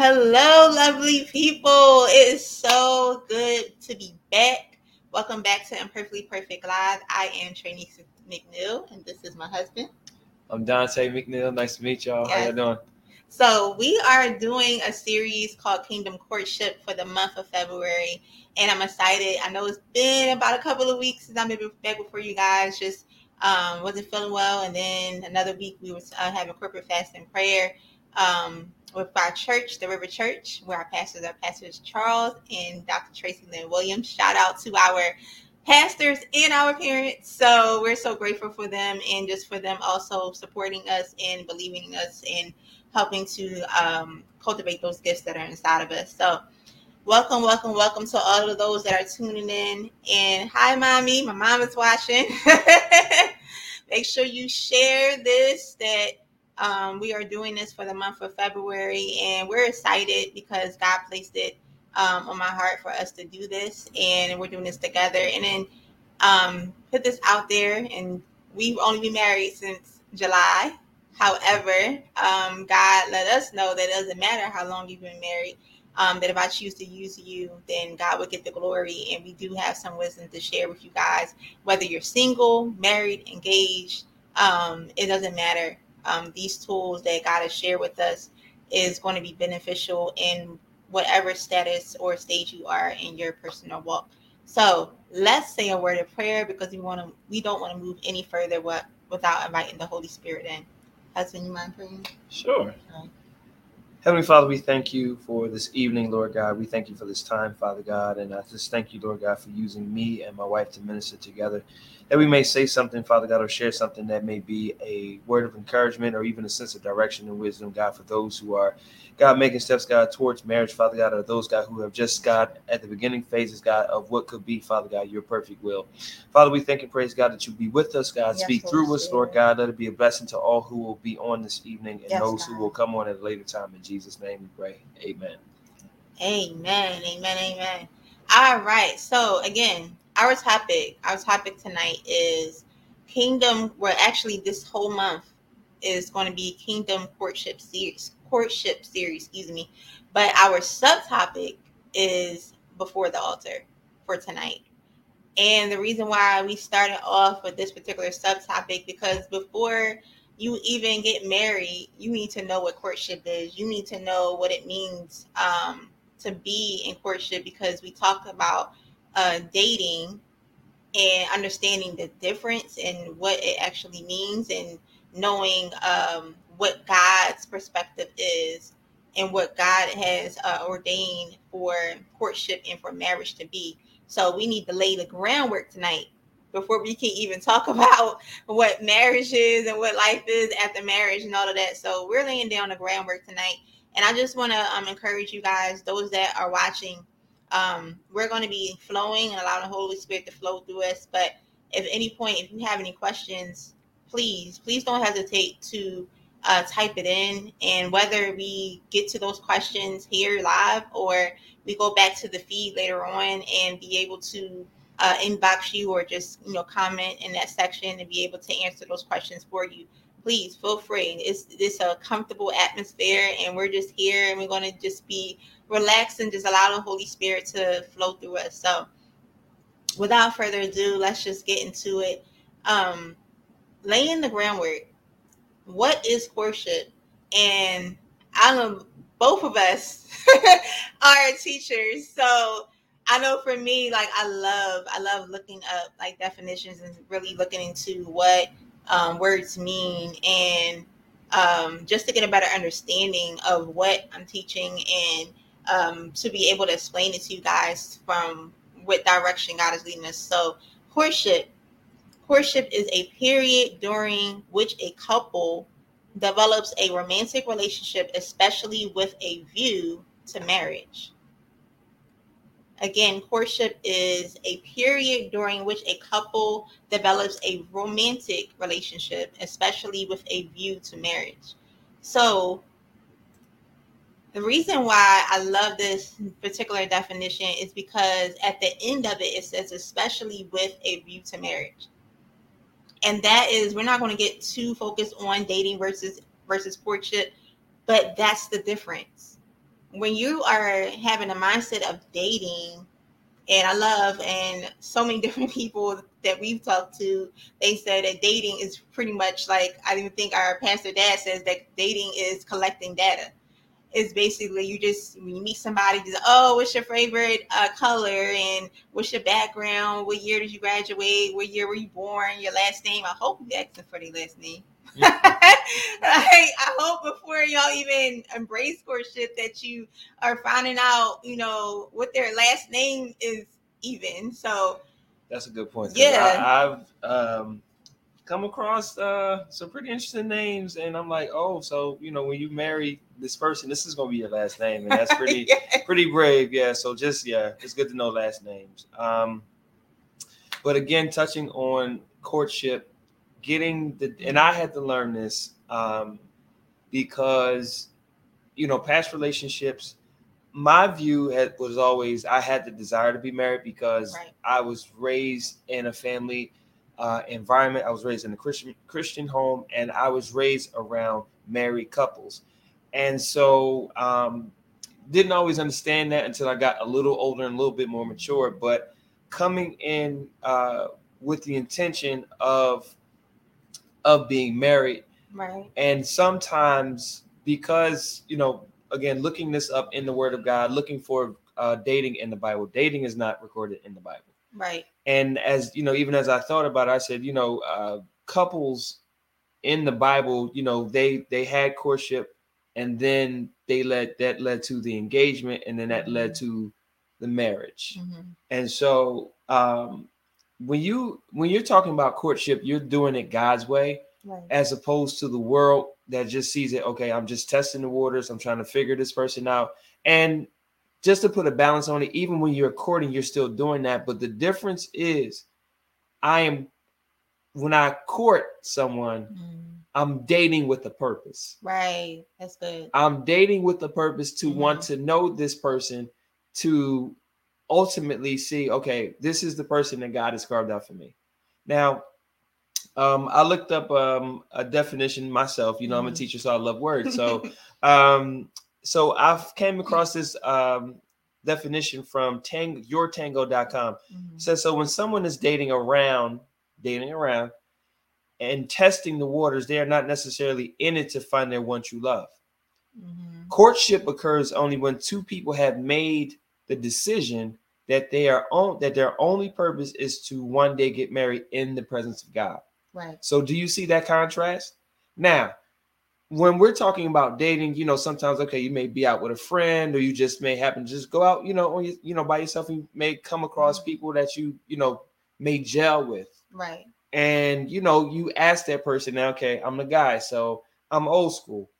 Hello, lovely people. It is so good to be back. Welcome back to Imperfectly Perfect Live. I am Trinice McNeil, and this is my husband. I'm Dante McNeil. Nice to meet y'all. Yes. How you doing? So we are doing a series called Kingdom Courtship for the month of February, and I'm excited. I know it's been about a couple of weeks since I've been back before you guys. Just um, wasn't feeling well, and then another week we were uh, having corporate fast and prayer um, with our church, the River Church, where our pastors are Pastors Charles and Dr. Tracy Lynn Williams. Shout out to our pastors and our parents. So we're so grateful for them and just for them also supporting us and believing in us and helping to um, cultivate those gifts that are inside of us. So welcome, welcome, welcome to all of those that are tuning in. And hi, mommy. My mom is watching. Make sure you share this that um, we are doing this for the month of February, and we're excited because God placed it um, on my heart for us to do this, and we're doing this together. And then um, put this out there, and we've only been married since July. However, um, God let us know that it doesn't matter how long you've been married. Um, that if I choose to use you, then God will get the glory. And we do have some wisdom to share with you guys. Whether you're single, married, engaged, um, it doesn't matter um, these tools that God has shared with us is going to be beneficial in whatever status or stage you are in your personal walk. So let's say a word of prayer because we want to. We don't want to move any further what, without inviting the Holy Spirit in. Husband, you mind praying? Sure. Heavenly Father, we thank you for this evening, Lord God. We thank you for this time, Father God. And I just thank you, Lord God, for using me and my wife to minister together. That we may say something, Father God, or share something that may be a word of encouragement or even a sense of direction and wisdom, God, for those who are God, making steps, God, towards marriage, Father God, are those, God, who have just, God, at the beginning phases, God, of what could be, Father God, your perfect will. Father, we thank and praise, God, that you be with us, God. Yes, Speak through us, Lord God. Let it be a blessing to all who will be on this evening and yes, those God. who will come on at a later time. In Jesus' name we pray. Amen. Amen. Amen. Amen. All right. So, again, our topic, our topic tonight is kingdom, well, actually, this whole month is going to be kingdom courtship series courtship series, excuse me. But our subtopic is before the altar for tonight. And the reason why we started off with this particular subtopic because before you even get married, you need to know what courtship is. You need to know what it means um, to be in courtship because we talk about uh, dating and understanding the difference and what it actually means and knowing um, what God's perspective is and what God has uh, ordained for courtship and for marriage to be. So we need to lay the groundwork tonight before we can even talk about what marriage is and what life is after marriage and all of that. So we're laying down the groundwork tonight. And I just want to um, encourage you guys, those that are watching, um, we're going to be flowing and allowing the Holy Spirit to flow through us. But if any point, if you have any questions, please, please don't hesitate to uh, type it in. And whether we get to those questions here live or we go back to the feed later on and be able to uh, inbox you or just you know comment in that section and be able to answer those questions for you please feel free it's it's a comfortable atmosphere and we're just here and we're going to just be relaxed and just allow the holy spirit to flow through us so without further ado let's just get into it um laying the groundwork what is worship? And I know both of us are teachers. So I know for me, like I love, I love looking up like definitions and really looking into what um, words mean and um, just to get a better understanding of what I'm teaching and um, to be able to explain it to you guys from what direction God is leading us. So courtship Courtship is a period during which a couple develops a romantic relationship, especially with a view to marriage. Again, courtship is a period during which a couple develops a romantic relationship, especially with a view to marriage. So, the reason why I love this particular definition is because at the end of it, it says, especially with a view to marriage and that is we're not going to get too focused on dating versus versus courtship but that's the difference when you are having a mindset of dating, and I love and so many different people that we've talked to, they said that dating is pretty much like I even think our pastor dad says that dating is collecting data. It's basically you just when you meet somebody, just oh, what's your favorite uh, color and what's your background? What year did you graduate? What year were you born? Your last name? I hope you asking for their last name. I, I hope before y'all even embrace courtship that you are finding out, you know, what their last name is even. So That's a good point. Yeah. I, I've um, come across uh, some pretty interesting names, and I'm like, oh, so you know, when you marry this person, this is gonna be your last name, and that's pretty Yeah. pretty brave. Yeah. So just yeah, it's good to know last names. Um, but again, touching on courtship, getting the and I had to learn this um, because you know past relationships. My view had, was always I had the desire to be married because Right. I was raised in a family uh, environment. I was raised in a Christian Christian home, and I was raised around married couples, and so um, didn't always understand that until I got a little older and a little bit more mature. But coming in uh, with the intention of of being married, Right. and sometimes because you know, again, looking this up in the Word of God, looking for uh, dating in the Bible. Dating is not recorded in the Bible Right. and as you know even as i thought about it i said you know uh, couples in the bible you know they they had courtship and then they led that led to the engagement and then that led to the marriage hmm and so um when you when you're talking about courtship you're doing it god's way Right. as opposed to the world that just sees it okay i'm just testing the waters i'm trying to figure this person out and just to put a balance on it even when you're courting you're still doing that but the difference is i am when i court someone Mhm. I'm dating with a purpose Right. That's good. i'm dating with a purpose to Mhm. want to know this person to ultimately see okay this is the person that god has carved out for me now um, I looked up um, a definition myself. You know, I'm a Mhm. teacher, so I love words. So, um, so I came across this um, definition from tang- yourtango.com. It Mhm. says so when someone is dating around, dating around, and testing the waters, they are not necessarily in it to find their one true love. Mhm. Courtship occurs only when two people have made the decision that they are on that their only purpose is to one day get married in the presence of God. Right. So do you see that contrast? Now, when we're talking about dating, you know, sometimes okay, you may be out with a friend or you just may happen to just go out, you know, on your, you know, by yourself. You may come across people that you, you know, may gel with. Right. And you know, you ask that person, now, okay, I'm the guy, so I'm old school.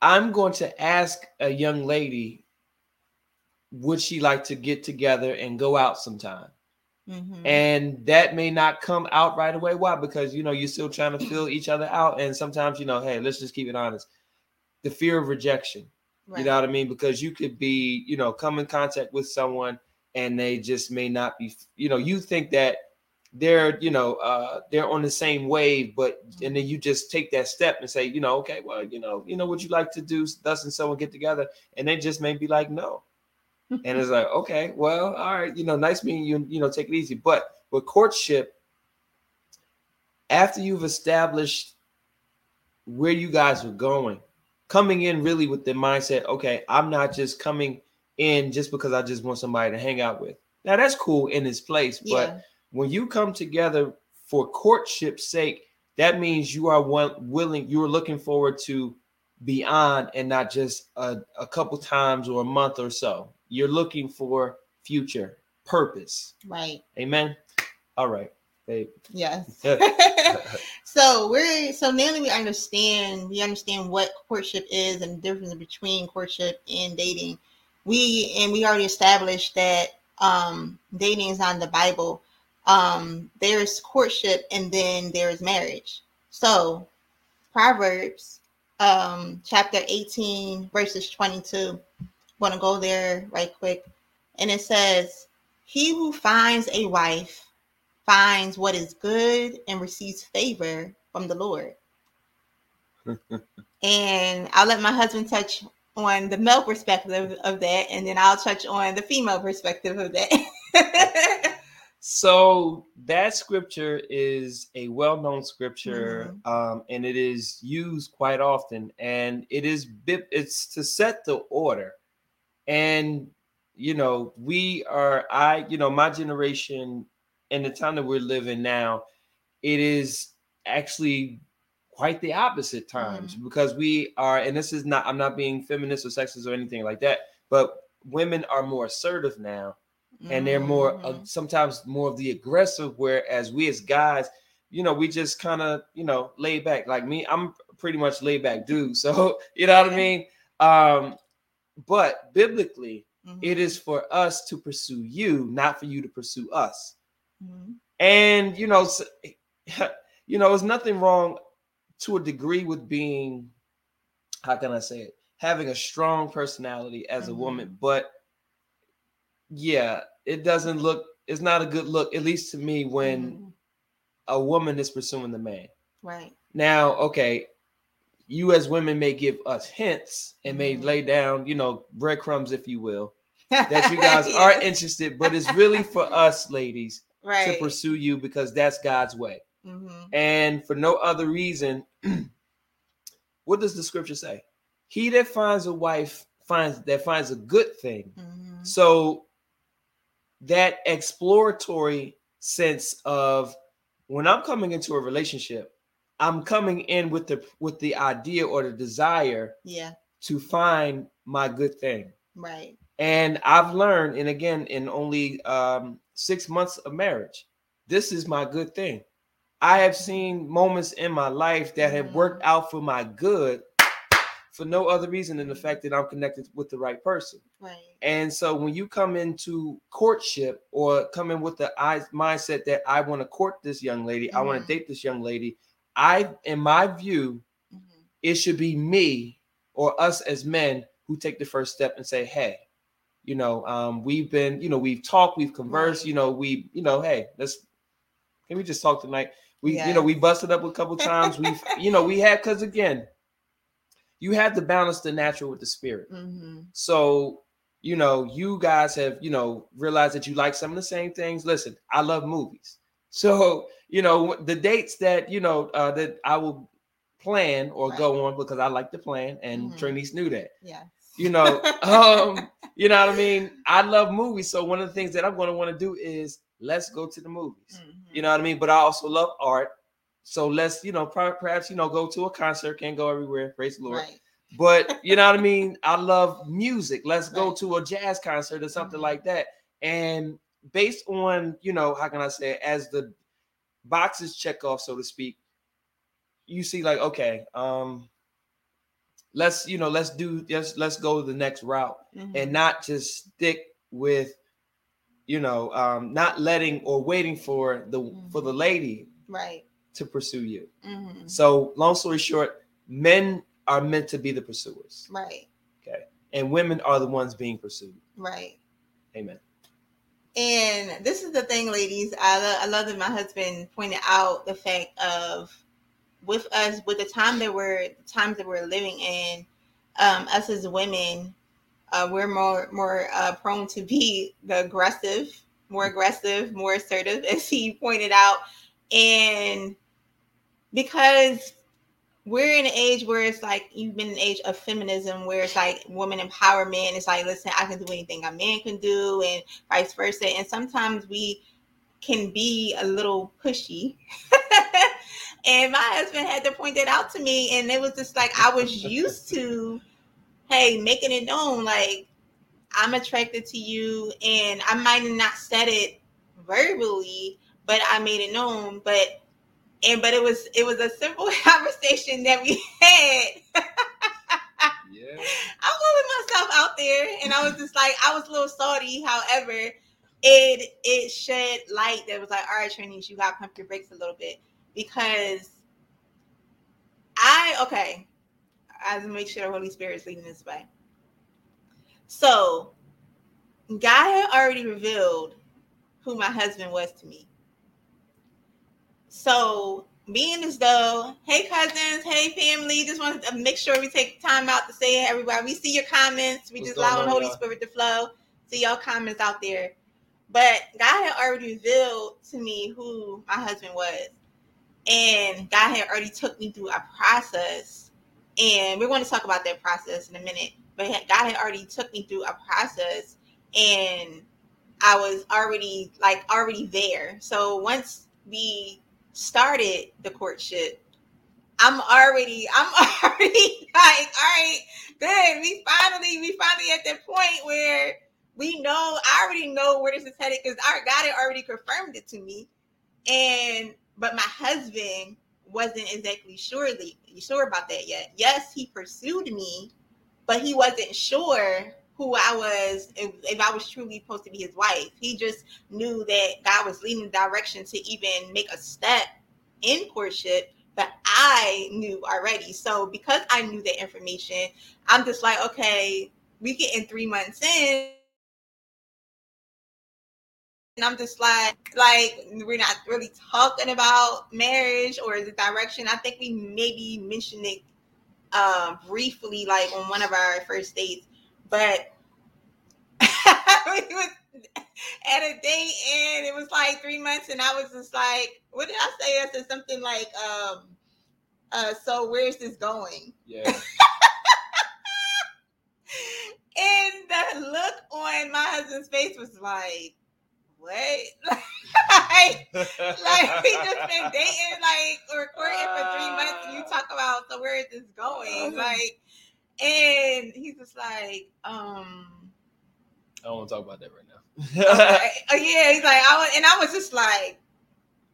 I'm going to ask a young lady, would she like to get together and go out sometime? hmm and that may not come out right away. Why? Because you know you're still trying to fill each other out, and sometimes you know, hey, let's just keep it honest. The fear of rejection, right. you know what I mean? Because you could be, you know, come in contact with someone, and they just may not be, you know, you think that they're, you know, uh, they're on the same wave, but and then you just take that step and say, you know, okay, well, you know, you know, would you like to do thus and so and get together? And they just may be like, no, and it's like, okay, well, all right, you know, nice meeting you, you know, take it easy. But with courtship, after you've established where you guys are going, coming in really with the mindset, okay, I'm not just coming in just because I just want somebody to hang out with. Now that's cool in its place, but yeah. When you come together for courtship's sake, that means you are one willing, you are looking forward to beyond and not just a, a couple times or a month or so. You're looking for future purpose. Right. Amen. All right, babe. Yes. so we're so now that we understand we understand what courtship is and the difference between courtship and dating. We and we already established that um dating is not in the Bible. Um there's courtship and then there's marriage. So Proverbs um chapter 18 verses 22. Want to go there right quick. And it says, "He who finds a wife finds what is good and receives favor from the Lord. and I'll let my husband touch on the male perspective of that, and then I'll touch on the female perspective of that. so that scripture is a well-known scripture, mm-hmm. um, and it is used quite often, and it is it's to set the order, and you know we are I you know my generation and the time that we're living now, it is actually quite the opposite times mm-hmm. because we are, and this is not, I'm not being feminist or sexist or anything like that, but women are more assertive now and they're more uh, mm-hmm. sometimes more of the aggressive whereas we as guys you know we just kind of you know lay back like me i'm pretty much laid back dude so you know what i mean um but biblically mm-hmm. it is for us to pursue you not for you to pursue us mm-hmm. and you know so, you know there's nothing wrong to a degree with being how can I say it having a strong personality as a woman mm-hmm. but yeah it doesn't look it's not a good look at least to me when mm-hmm. a woman is pursuing the man right now okay you as women may give us hints and may mm-hmm. lay down you know breadcrumbs if you will that you guys yeah. are interested but it's really for us ladies right. to pursue you because that's god's way mm-hmm. and for no other reason what does the scripture say? He that finds a wife finds that finds a good thing. Mm-hmm. So that exploratory sense of when I'm coming into a relationship, I'm coming in with the with the idea or the desire yeah to find my good thing. Right. And I've learned, and again, in only um, six months of marriage, this is my good thing. I have seen moments in my life that have worked mm-hmm. out for my good for no other reason than the fact that I'm connected with the right person. Right. And so when you come into courtship or come in with the eyes mindset that I want to court this young lady, mm-hmm. I want to date this young lady, I, in my view, mm-hmm. it should be me or us as men who take the first step and say, hey, you know, um, we've been, you know, we've talked, we've conversed, right. you know, we, you know, hey, let's can we just talk tonight? We, yes. you know, we busted up a couple times. We, you know, we had because again, you have to balance the natural with the spirit. Mm-hmm. So, you know, you guys have, you know, realized that you like some of the same things. Listen, I love movies. So, you know, the dates that, you know, uh, that I will plan or right. go on because I like to plan and mm-hmm. Trinice knew that. Yeah. You know, um, you know what I mean? I love movies. So one of the things that I'm going to want to do is let's go to the movies. Mm-hmm. You know what I mean? But I also love art. So let's, you know, perhaps, you know, go to a concert, can't go everywhere, praise the Lord. Right. But you know what I mean? I love music. Let's go to a jazz concert or something mm-hmm. like that. And based on, you know, how can I say, it, as the boxes check off, so to speak, you see, like, okay, um, let's, you know, let's do let's let's go the next route mm-hmm. and not just stick with you know, um, not letting or waiting for the mm-hmm. for the mm-hmm. lady right to pursue you. Mm-hmm. So, long story short, men are meant to be the pursuers. Right. Okay. And women are the ones being pursued. Right. Amen. And this is the thing, ladies. I, lo- I love that my husband pointed out the fact of with us, with the time that we're the times that we're living in, um, us as women, uh, we're more more uh, prone to be the aggressive, more aggressive, more assertive, as he pointed out, and because we're in an age where it's like you've been in an age of feminism where it's like woman empowerment it's like listen i can do anything a man can do and vice versa and sometimes we can be a little pushy and my husband had to point that out to me and it was just like i was used to hey, making it known like I'm attracted to you, and I might not said it verbally, but I made it known. But and but it was it was a simple conversation that we had. yeah. I'm putting myself out there, and I was just like, I was a little salty. However, it it shed light that was like, all right, Trinice, you got to pump your brakes a little bit because I okay. I make sure the Holy Spirit is leading this way. So, God had already revealed who my husband was to me. So, being as though, hey cousins, hey family, just want to make sure we take time out to say hey, everybody. We see your comments. We What's just allow the on, Holy y'all? Spirit to flow. See y'all comments out there. But God had already revealed to me who my husband was. And God had already took me through a process. And we're going to talk about that process in a minute. But God had already took me through a process and I was already like already there. So once we started the courtship, I'm already, I'm already like, all right, good. We finally, we finally at that point where we know, I already know where this is headed because our God had already confirmed it to me. And but my husband wasn't exactly surely sure about that yet. Yes, he pursued me, but he wasn't sure who I was if, I was truly supposed to be his wife. He just knew that God was leading the direction to even make a step in courtship, but I knew already. So because I knew the information, I'm just like, okay, we get in three months in. And I'm just like, like we're not really talking about marriage or the direction. I think we maybe mentioned it um, briefly, like on one of our first dates, but we was at a date and it was like three months, and I was just like, what did I say? I said something like, um, uh, so where's this going? Yeah. And the look on my husband's face was like, what? like, like we just been dating like or courting for three months and you talk about so where is this going like and he's just like um I don't want to talk about that right now. okay. oh yeah he's like I was and I was just like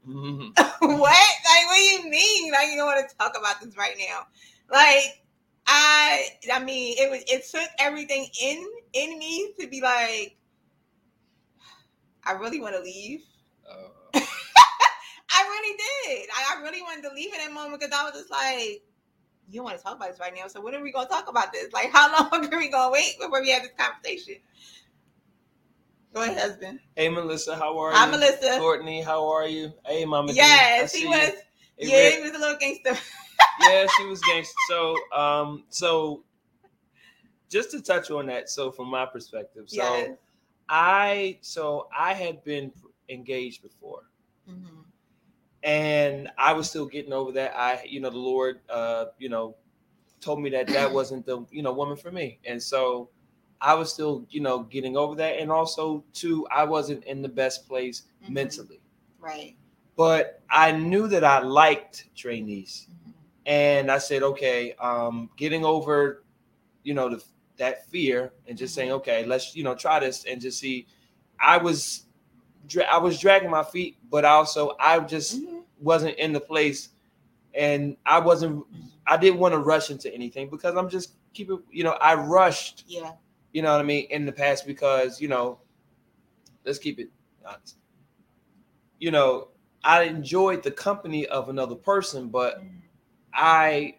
Mhm. what like what do you mean like you don't want to talk about this right now like I I mean it was it took everything in in me to be like I really want to leave Uh, I really did. I, I really wanted to leave in that moment because I was just like, you don't want to talk about this right now. So when are we gonna talk about this? Like, how long are we gonna wait before we have this conversation? Go ahead, husband. hey, Melissa, how are you? Melissa. Courtney, how are you? Hey, Mama. Yes, see he you. was. Yeah, he was a little gangster. yeah, she was gangster. So, um, so just to touch on that, so from my perspective, so yes. I, so I had been engaged before, Mhm. And I was still getting over that. I, you know, the Lord, uh, you know, told me that that wasn't the, you know, woman for me, and so I was still, you know, getting over that, and also too, I wasn't in the best place Mhm. mentally, Right. but I knew that I liked Trinice. Mhm. and I said, okay, um, getting over, you know, the, that fear and just saying, okay, let's, you know, try this and just see. I was, dra- I was dragging my feet, but also I just Mhm. wasn't in the place, and I wasn't, I didn't want to rush into anything because I'm just keeping. you know, I rushed, Yeah. you know what I mean, in the past because you know, let's keep it honest. You know, I enjoyed the company of another person, but Mhm. I,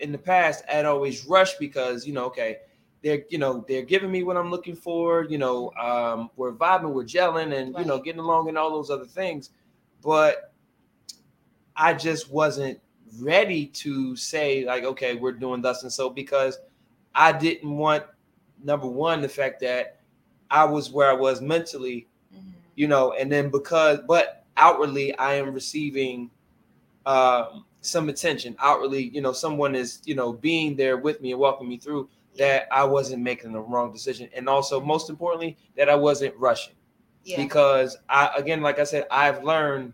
in the past, had always rushed because you know, okay, they're you know they're giving me what I'm looking for. You know, um, we're vibing, we're gelling, and you know getting along and all those other things. But I just wasn't ready to say like, okay, we're doing thus and so because I didn't want number one the fact that I was where I was mentally, Mhm. you know, and then because but outwardly I am receiving um, some attention. Outwardly, you know, someone is you know being there with me and walking me through that I wasn't making the wrong decision, and also most importantly that I wasn't rushing Yeah. because I again, like I said, I've learned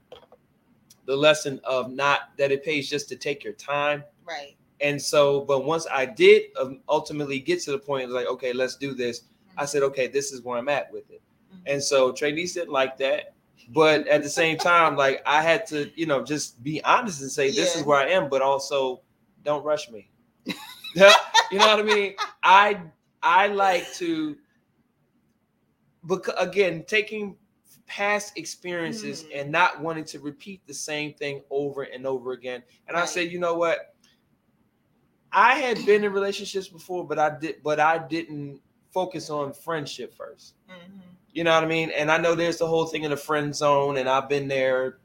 the lesson of not that it pays just to take your time. Right. And so, but once I did um, ultimately get to the point, it was like, okay, let's do this. I said, okay, this is where I'm at with it. Mhm. And so Trinice didn't like that. But at the same time, like I had to, you know, just be honest and say, this Yeah. is where I am, but also don't rush me. you know what I mean? I I like to because again, taking past experiences Mhm. and not wanting to repeat the same thing over and over again. And I said, you know what? I had been in relationships before, but I did but I didn't focus on friendship first. Mhm. You know what I mean? And I know there's the whole thing in the friend zone, and I've been there.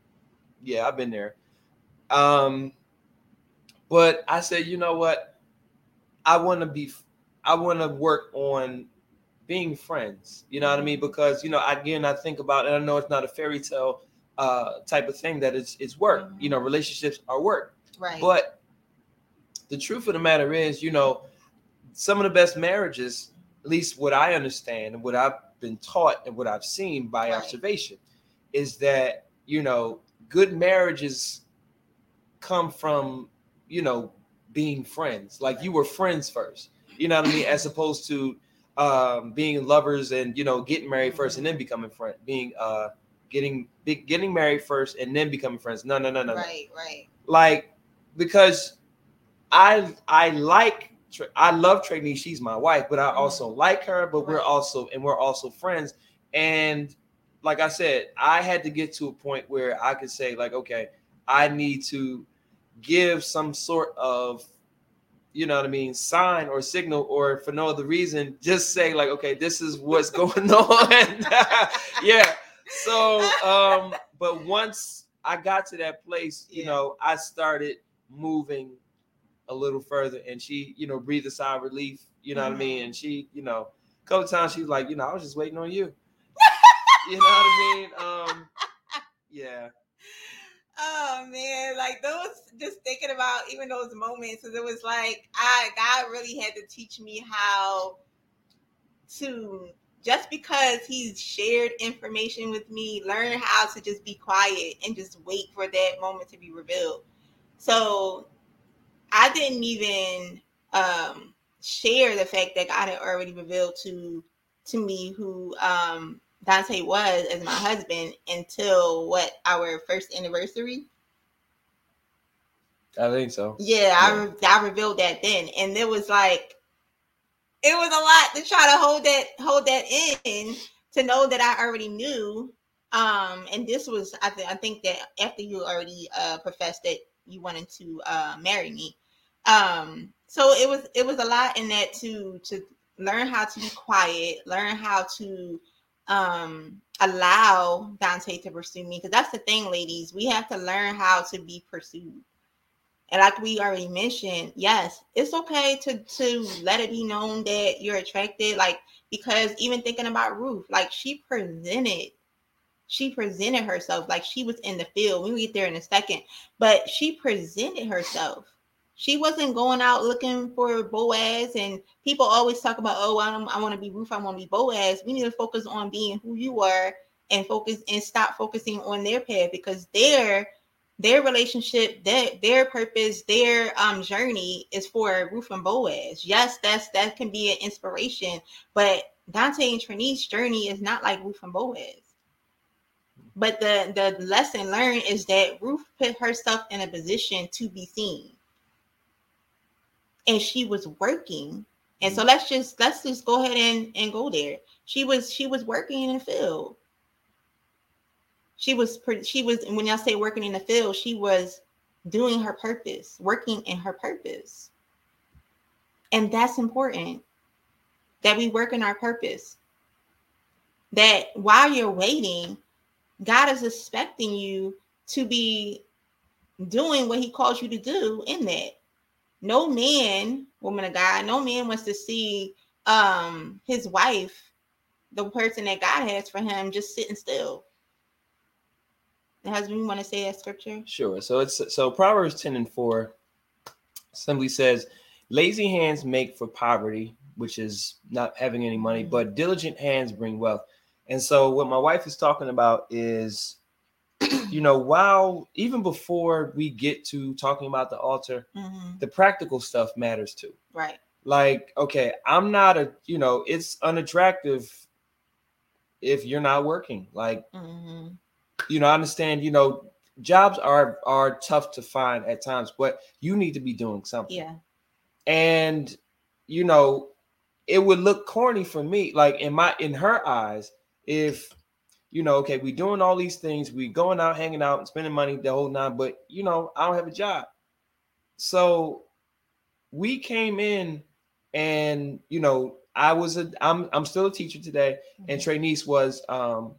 Yeah, I've been there. Um, but I said, you know what? I want to be, I want to work on being friends. You know what I mean? Because you know, again, I think about, and I know it's not a fairy tale uh, type of thing that it's it's work. Mhm. You know, relationships are work. Right. But the truth of the matter is, you know, some of the best marriages, at least what I understand and what I've been taught and what I've seen by Right. observation, is that you know, good marriages come from you know being friends. Like you were friends first. You know what I mean? As opposed to um being lovers and you know getting married first and then becoming friends. Being uh getting be, getting married first and then becoming friends. No, no, no, no. no right. Right. like because I I like I love Trinice. She's my wife, but I Mhm. also like her. But we're also and we're also friends. And like I said, I had to get to a point where I could say like, okay, I need to give some sort of you know what I mean, sign or signal, or for no other reason, just say like, okay, this is what's going on. yeah. So, um, but once I got to that place, you Yeah. know, I started moving a little further, and she, you know, breathed a sigh of relief. You know what I mean? Mhm. And she, you know, a couple times she's like, you know, I was just waiting on you. you know what I mean? Um, yeah. Oh man, like those just thinking about even those moments, because it was like I God really had to teach me how to just because he's shared information with me, learn how to just be quiet and just wait for that moment to be revealed. So I didn't even um share the fact that God had already revealed to to me who um Dante was as my husband until what our first anniversary. I think so. Yeah, I, re- I revealed that then, and it was like it was a lot to try to hold that hold that in to know that I already knew. Um, and this was I, think I think that after you already uh, professed that you wanted to uh, marry me. Um, so it was it was a lot in that to to learn how to be quiet, learn how to um allow Dante to pursue me because that's the thing, ladies. We have to learn how to be pursued. And like we already mentioned, yes, it's okay to to let it be known that you're attracted. Like because even thinking about Ruth, like she presented, she presented herself like she was in the field. We will get there in a second, but she presented herself. She wasn't going out looking for Boaz, and people always talk about, oh, I, I want to be Ruth, I want to be Boaz. We need to focus on being who you are and focus and stop focusing on their path because they're their relationship, their their purpose, their um journey is for Ruth and Boaz. Yes, that's that can be an inspiration, but Dante and Trini's journey is not like Ruth and Boaz. But the the lesson learned is that Ruth put herself in a position to be seen, and she was working. And so mm. let's just let's just go ahead and and go there. She was she was working in the field she was pretty she was when I say working in the field, she was doing her purpose, working in her purpose. And that's important that we work in our purpose. That while you're waiting, God is expecting you to be doing what he calls you to do in that. No man, woman of God, no man wants to see um his wife, the person that God has for him, just sitting still. The husband, you want to say that scripture? Sure. So it's so Proverbs 10 and 4 simply says, lazy hands make for poverty, which is not having any money, but diligent hands bring wealth. And so what my wife is talking about is, you know, while even before we get to talking about the altar, Mm-hmm. the practical stuff matters too. Right. Like, okay, I'm not a, you know, it's unattractive if you're not working. Like, Mm-hmm. you know, I understand, you know, jobs are are tough to find at times, but you need to be doing something. Yeah. And you know, it would look corny for me, like in my in her eyes, if you know, okay, we doing all these things, we going out, hanging out, and spending money the whole nine, but you know, I don't have a job. So we came in and you know, I was a I'm I'm still a teacher today, and Mm-hmm. Trinice was um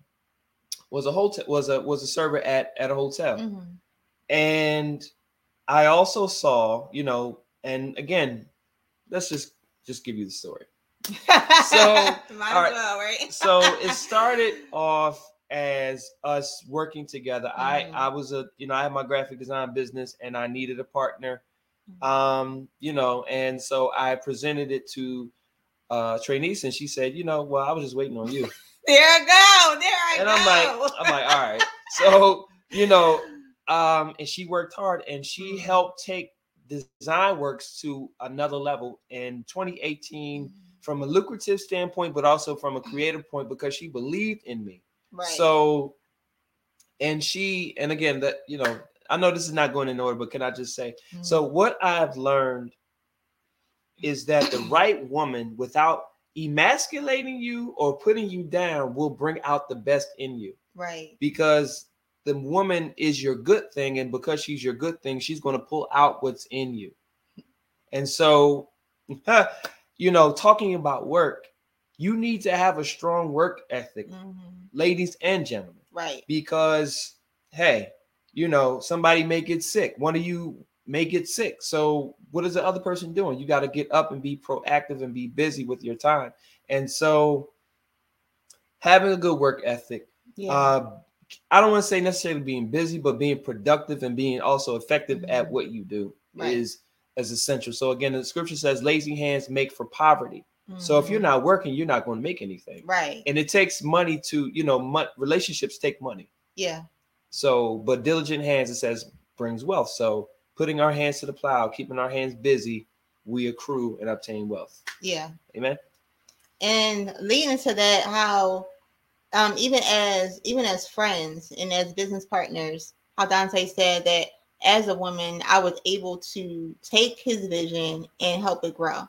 was a hotel was a was a server at at a hotel Mhm. and I also saw, you know, and again, let's just just give you the story. So Might as right. well, right? so it started off as us working together. Mm-hmm. I I was a you know I had my graphic design business and I needed a partner. Mm-hmm. Um, you know, and so I presented it to uh Trinice and she said, you know, well, I was just waiting on you. there I go. There I and go. And I'm like, I'm like, all right. So, you know, um, and she worked hard and she mm-hmm. helped take design works to another level in 2018 mm-hmm. From a lucrative standpoint, but also from a creative point because she believed in me. Right. So, and she, and again, that you know, I know this is not going in order, but can I just say, mm-hmm. so what I've learned is that the right woman, without emasculating you or putting you down, will bring out the best in you. Right. Because the woman is your good thing, and because she's your good thing, she's going to pull out what's in you. And so, you know, talking about work, you need to have a strong work ethic, mm-hmm. ladies and gentlemen. Right. Because, hey, you know, somebody may get sick. One of you may get sick. So, what is the other person doing? You got to get up and be proactive and be busy with your time. And so, having a good work ethic, yeah. uh, I don't want to say necessarily being busy, but being productive and being also effective mm-hmm. at what you do right. is as essential. So again, the scripture says, "Lazy hands make for poverty." Mm-hmm. So if you're mm-hmm. not working, you're not going to make anything. Right. And it takes money to, you know, relationships take money. Yeah. So, but diligent hands, it says, brings wealth. So putting our hands to the plow, keeping our hands busy, we accrue and obtain wealth. Yeah. Amen. And leading to that, how um, even as even as friends and as business partners, how Dante said that as a woman, I was able to take his vision and help it grow.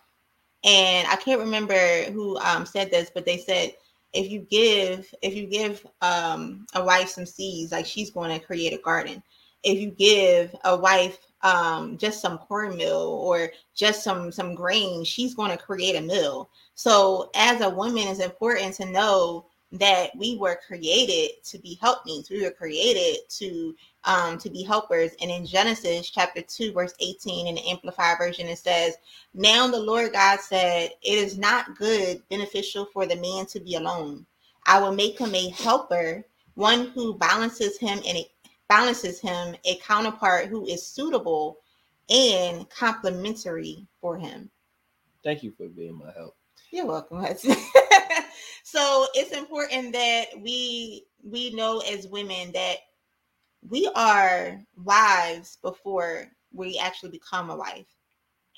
And I can't remember who um, said this, but they said if you give if you give um, a wife some seeds, like she's going to create a garden. If you give a wife um, just some cornmeal or just some some grain, she's going to create a mill. So as a woman, it's important to know that we were created to be helpmeets. We were created to um, to be helpers. And in Genesis chapter 2, verse 18, in the Amplified Version, it says, Now the Lord God said, It is not good, beneficial for the man to be alone. I will make him a helper, one who balances him and balances him, a counterpart who is suitable and complementary for him. Thank you for being my help. You're welcome. so it's important that we we know as women that we are wives before we actually become a wife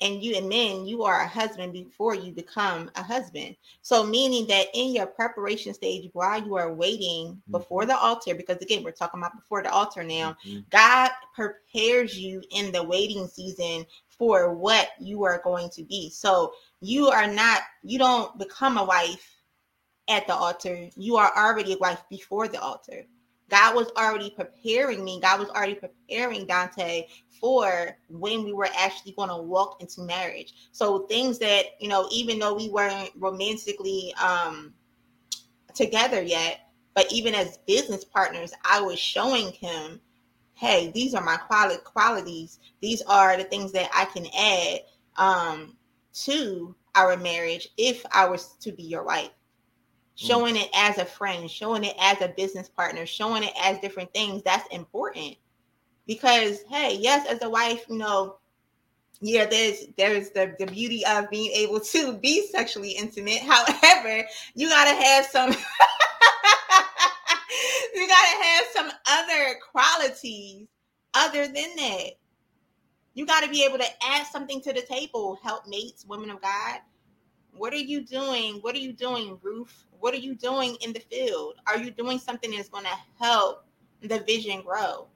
and you and men you are a husband before you become a husband so meaning that in your preparation stage while you are waiting mm-hmm. before the altar because again we're talking about before the altar now mm-hmm. god prepares you in the waiting season for what you are going to be so you are not you don't become a wife at the altar you are already a wife before the altar God was already preparing me. God was already preparing Dante for when we were actually going to walk into marriage. So things that, you know, even though we weren't romantically um together yet, but even as business partners, I was showing him, hey, these are my quality qualities. These are the things that I can add um to our marriage if I was to be your wife. Mm. showing it as a friend, showing it as a business partner, showing it as different things. That's important because, hey, yes, as a wife, you know, yeah, there's there's the, the beauty of being able to be sexually intimate. However, you gotta have some you gotta have some other qualities other than that. You gotta be able to add something to the table, helpmates, women of God. What are you doing? What are you doing, Ruth? What are you doing in the field? Are you doing something that's going to help the vision grow?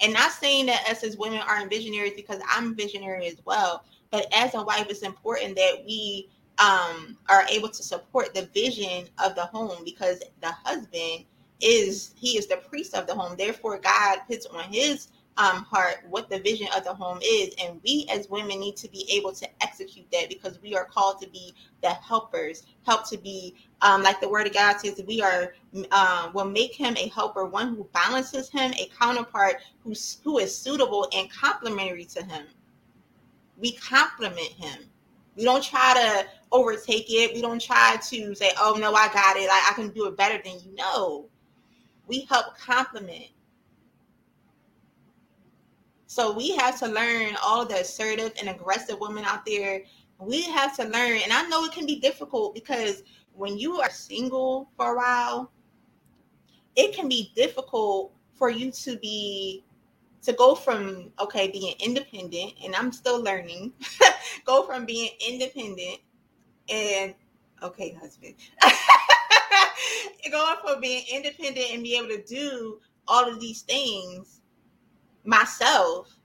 And not saying that us as women aren't visionaries because I'm visionary as well, but as a wife, it's important that we um, are able to support the vision of the home because the husband is he is the priest of the home. Therefore, God puts on his um, heart what the vision of the home is. And we as women need to be able to execute that because we are called to be the helpers, help to be, um, like the word of God says, we are, um, will make him a helper, one who balances him, a counterpart who's, who is suitable and complementary to him. We complement him. We don't try to overtake it. We don't try to say, oh, no, I got it. Like, I can do it better than you. know. We help complement so we have to learn all the assertive and aggressive women out there. We have to learn, and I know it can be difficult because when you are single for a while, it can be difficult for you to be to go from okay being independent and i'm still learning go from being independent and okay husband going from being independent and be able to do all of these things myself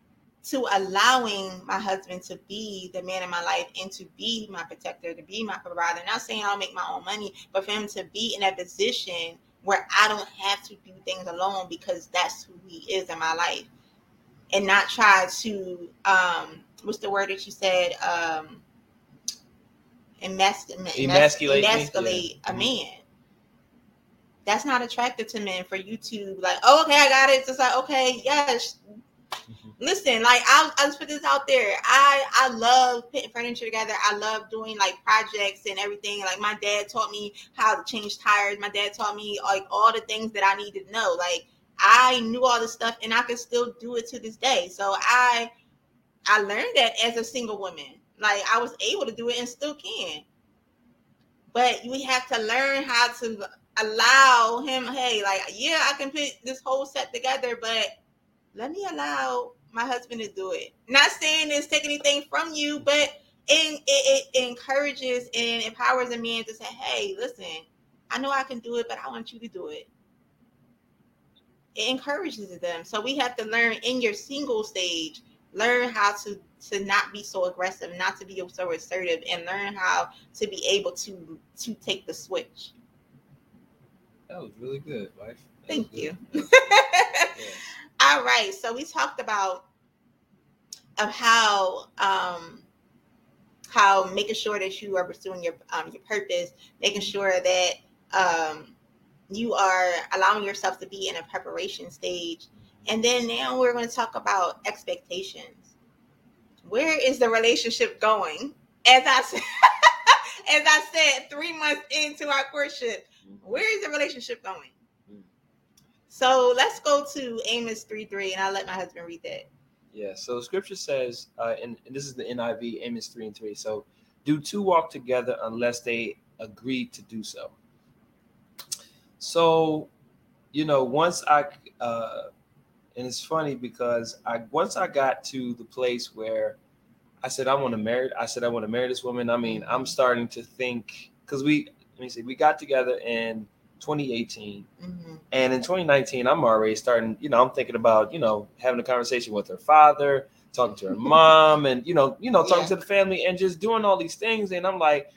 to allowing my husband to be the man in my life and to be my protector, to be my provider. Not saying I'll make my own money, but for him to be in a position where I don't have to do things alone because that's who he is in my life. And not try to um what's the word that you said? Um emas- emasculate, emasculate yeah. a mm-hmm. man that's not attractive to men for you to like, oh, okay, I got it. It's like, okay, yes. Mm-hmm. Listen, like I'll, I'll put this out there. I I love putting furniture together. I love doing like projects and everything. Like my dad taught me how to change tires. My dad taught me like all the things that I needed to know. Like I knew all this stuff and I can still do it to this day. So I I learned that as a single woman. Like I was able to do it and still can. But we have to learn how to allow him, hey, like, yeah, I can put this whole set together, but let me allow my husband to do it. Not saying this take anything from you, but it, it, it encourages and empowers a man to say, hey, listen, I know I can do it, but I want you to do it. It encourages them. So we have to learn in your single stage, learn how to to not be so aggressive, not to be so assertive, and learn how to be able to to take the switch. That was really good, wife. That Thank you. yeah. All right. So we talked about of how um how making sure that you are pursuing your um your purpose, making sure that um you are allowing yourself to be in a preparation stage. And then now we're going to talk about expectations. Where is the relationship going? As I said, as I said, three months into our courtship. Where is the relationship going? Mm. So let's go to Amos 3 3, and I'll let my husband read that. Yeah, so scripture says, uh, and, and this is the NIV, Amos 3 and 3. So, do two walk together unless they agree to do so? So, you know, once I, uh, and it's funny because I once I got to the place where I said I want to marry, I said I want to marry this woman. I mean, I'm starting to think because we let me see, we got together in 2018. Mm-hmm. And in 2019, I'm already starting, you know, I'm thinking about, you know, having a conversation with her father, talking to her mom, and you know, you know, talking yeah. to the family and just doing all these things. And I'm like,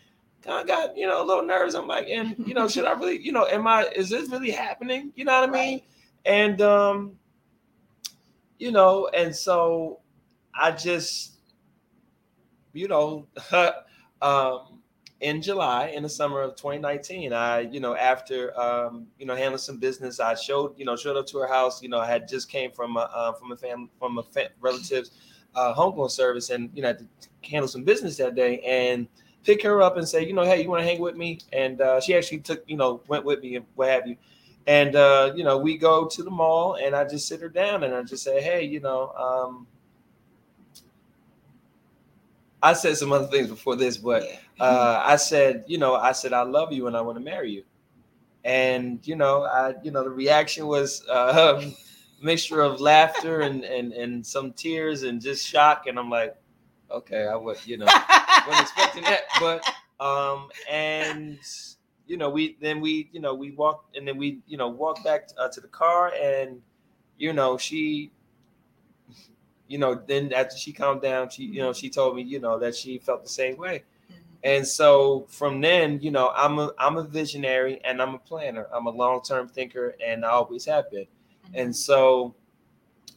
I got, you know, a little nerves. I'm like, and you know, should I really, you know, am I is this really happening? You know what I mean? Right. And um, you know, and so I just, you know, um in July in the summer of 2019. I, you know, after um, you know handling some business, I showed you know showed up to her house. You know, I had just came from a uh, from a family from a fa- relative's uh, homegoing service, and you know, had to handle some business that day and pick her up and say, you know, hey, you want to hang with me? And uh, she actually took, you know, went with me and what have you. And uh, you know, we go to the mall, and I just sit her down and I just say, hey, you know. Um, I said some other things before this, but uh, I said, you know, I said I love you and I want to marry you, and you know, I, you know, the reaction was uh, a mixture of laughter and and and some tears and just shock, and I'm like, okay, I was, you know, wasn't expecting that, but um, and you know, we then we, you know, we walked and then we, you know, walked back uh, to the car, and you know, she you know, then after she calmed down, she, you know, she told me, you know, that she felt the same way. Mm-hmm. And so from then, you know, I'm a I'm a visionary and I'm a planner. I'm a long-term thinker and I always have been. Mm-hmm. And so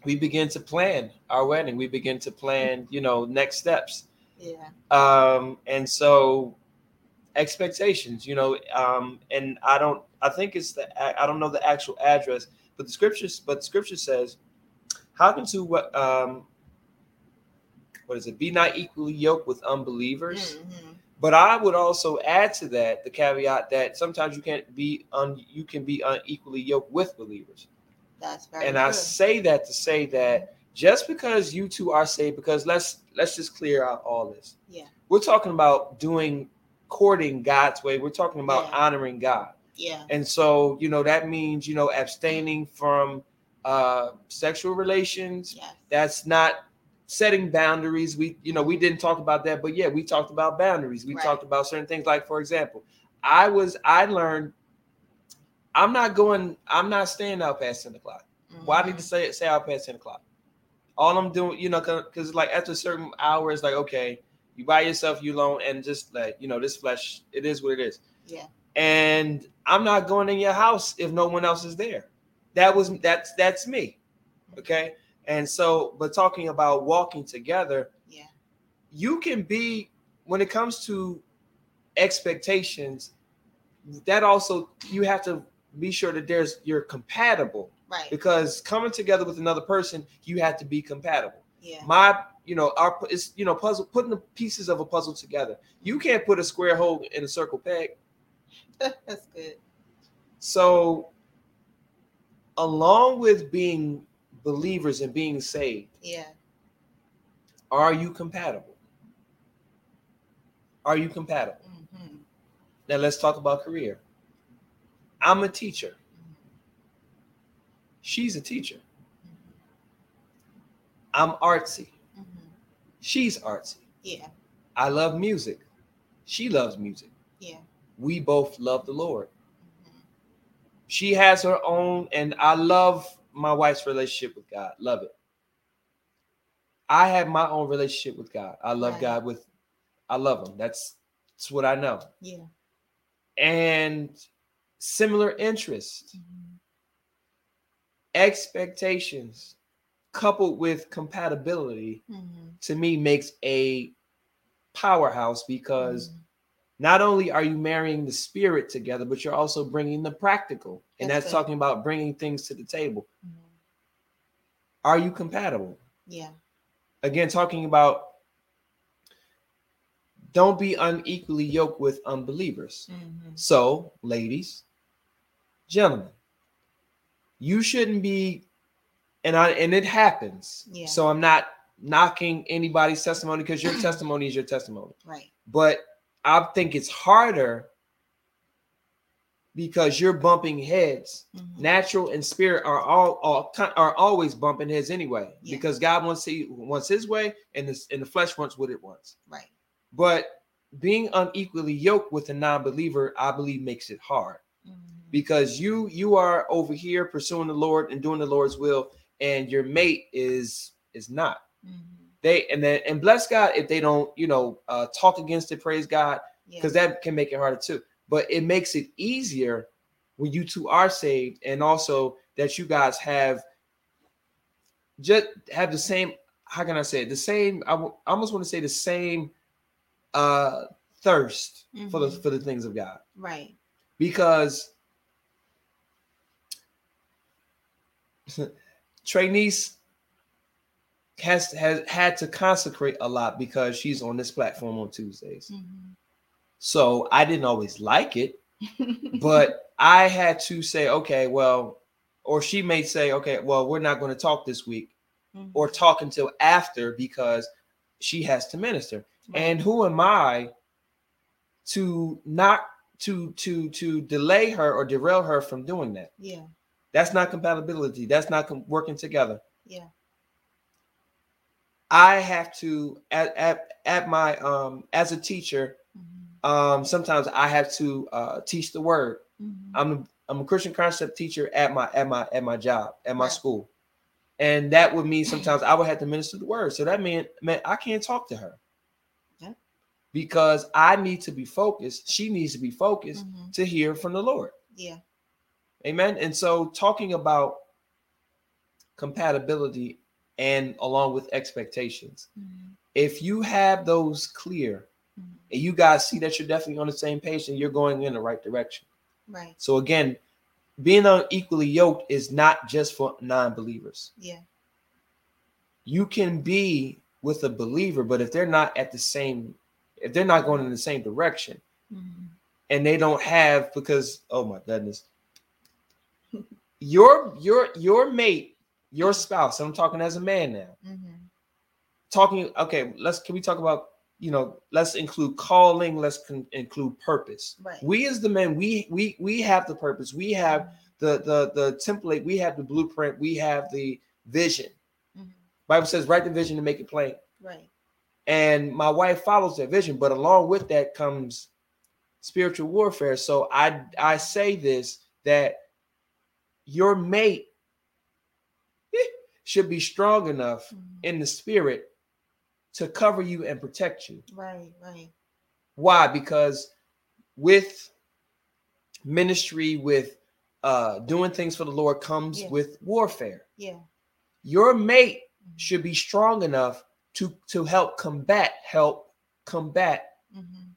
we begin to plan our wedding. We begin to plan, you know, next steps. Yeah. Um, and so expectations, you know, um, and I don't, I think it's the, I don't know the actual address, but the scriptures, but the scripture says, how can two, what, um, what is it? Be not equally yoked with unbelievers. Mhm. But I would also add to that the caveat that sometimes you can't be un, you can be unequally yoked with believers. That's very and true. I say that to say that just because you two are saved, because let's let's just clear out all this. Yeah. We're talking about doing courting God's way. We're talking about Yeah. honoring God. yeah. And so, you know, that means, you know, abstaining from uh sexual relations. Yes. That's not setting boundaries. We, you know, we didn't talk about that, but yeah, we talked about boundaries. We Right. talked about certain things like for example, I was I learned I'm not going, I'm not staying out past 10 o'clock. Why I need to mm-hmm. say it, say out past 10 o'clock? All I'm doing, you know, because like after a certain hour, it's like, okay, you by yourself, you alone, and just like, you know, this flesh, it is what it is. Yeah. And I'm not going in your house if no one else is there. That was that's that's me. Okay. And so, but talking about walking together, Yeah. you can be when it comes to expectations, that also you have to be sure that there's you're compatible Right. because coming together with another person, you have to be compatible. Yeah. My, you know, our it's you know puzzle putting the pieces of a puzzle together. You can't put a square hole in a circle peg. That's good. So, along with being believers and being saved, Yeah. are you compatible? Are you compatible? hmm Now let's talk about career. I'm a teacher. She's a teacher. I'm artsy. hmm She's artsy. Yeah. I love music. She loves music. Yeah. We both love the Lord. hmm She has her own, and I love my wife's relationship with God. Love it. I have my own relationship with God. I love Right. God with, I love Him. That's that's what I know. Yeah. And similar interests, hmm expectations, coupled with compatibility, hmm to me makes a powerhouse because not only are you marrying the spirit together, but you're also bringing the practical. And That's that's, talking about bringing things to the table. hmm Are you compatible? Yeah. Again, talking about don't be unequally yoked with unbelievers. hmm So, ladies, gentlemen, you shouldn't be, and I and it happens. Yeah. So I'm not knocking anybody's testimony because your testimony is your testimony. Right. but I think it's harder because you're bumping heads. Mhm. Natural and spirit are all, all are always bumping heads anyway, Yeah. because God wants to wants His way, and the and the flesh wants what it wants. Right. But being unequally yoked with a non-believer, I believe, makes it hard Mhm. because you you are over here pursuing the Lord and doing the Lord's will, and your mate is is not Mhm. they and then and bless God if they don't you know uh, talk against it, praise God Yeah. because that can make it harder too. But it makes it easier when you two are saved, and also that you guys have just have the same. How can I say it? The same. I w- I almost want to say the same uh thirst for the Mhm. for the things of God Right. because Trinice has has had to consecrate a lot because she's on this platform on Tuesdays. Mhm. So I didn't always like it, but I had to say, okay, well, or she may say, okay, well, we're not going to talk this week Mhm. or talk until after because she has to minister. Right. And who am I to not to to to delay her or derail her from doing that? yeah. That's not compatibility. That's not com- working together. Yeah. I have to at at, at my um as a teacher. Um sometimes I have to uh teach the word. Mhm. I'm a, I'm a Christian concept teacher at my at my at my job at my Right. school, and that would mean sometimes I would have to minister the word. So that meant man I can't talk to her Yeah. because I need to be focused. She needs to be focused Mhm. to hear from the Lord. Yeah. Amen. And so talking about compatibility and along with expectations. Mhm. If you have those clear. And you guys see that you're definitely on the same page and you're going in the right direction. Right. So again, being unequally yoked is not just for non-believers. Yeah. You can be with a believer, but if they're not at the same, if they're not going in the same direction, Mhm. and they don't have because oh my goodness, your your your mate, your spouse. I'm talking as a man now. Mhm. Talking. Okay, let's can we talk about you know? Let's include calling. Let's con- include purpose. Right. We as the men, we we we have the purpose. We have the the the template. We have the blueprint. We have the vision. Mhm. Bible says, write the vision and make it plain. Right. And my wife follows that vision, but along with that comes spiritual warfare. So I I say this that your mate eh, should be strong enough Mhm. in the spirit to cover you and protect you. Right. Right. Why? Because with ministry, with uh doing things for the Lord comes Yeah. with warfare. Yeah. Your mate should be strong enough to to help combat help combat Mhm.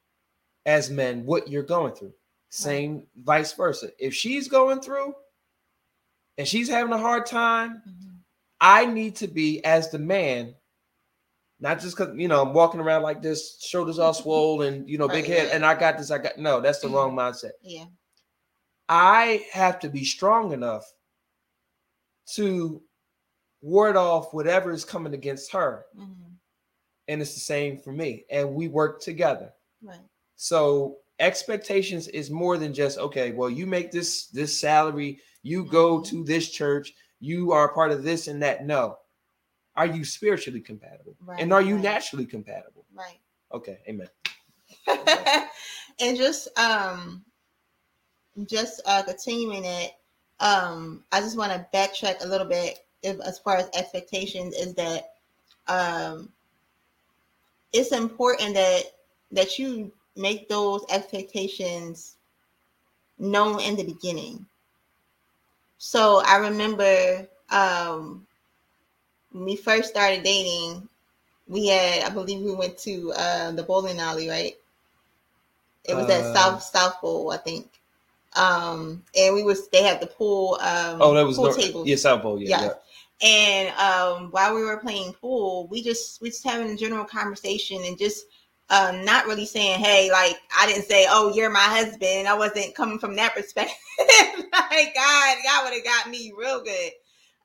as men what you're going through same vice versa if she's going through and she's having a hard time Mhm. i need to be as the man not just because you know i'm walking around like this shoulders all swollen and you know big head right. and i got this i got no that's the wrong mindset Yeah. i have to be strong enough to ward off whatever is coming against her Mhm. and it's the same for me and we work together Right. so expectations is more than just okay well you make this this salary you go Mhm. to this church you are part of this and that no are you spiritually compatible Right, and are you right. naturally compatible Right. okay amen and just um just uh continuing it um i just want to backtrack a little bit if, as far as expectations is that um it's important that that you make those expectations known in the beginning so i remember um when we first started dating we had i believe we went to uh the bowling alley right it was at Uh, South South Bowl, I think. Um, and we was they had the pool um oh that was pool tables. yeah south bowl yeah, Yeah. yeah. And um while we were playing pool, we just we just having a general conversation and just um not really saying, Hey, like I didn't say, Oh, you're my husband. I wasn't coming from that perspective. like God, God would have got me real good.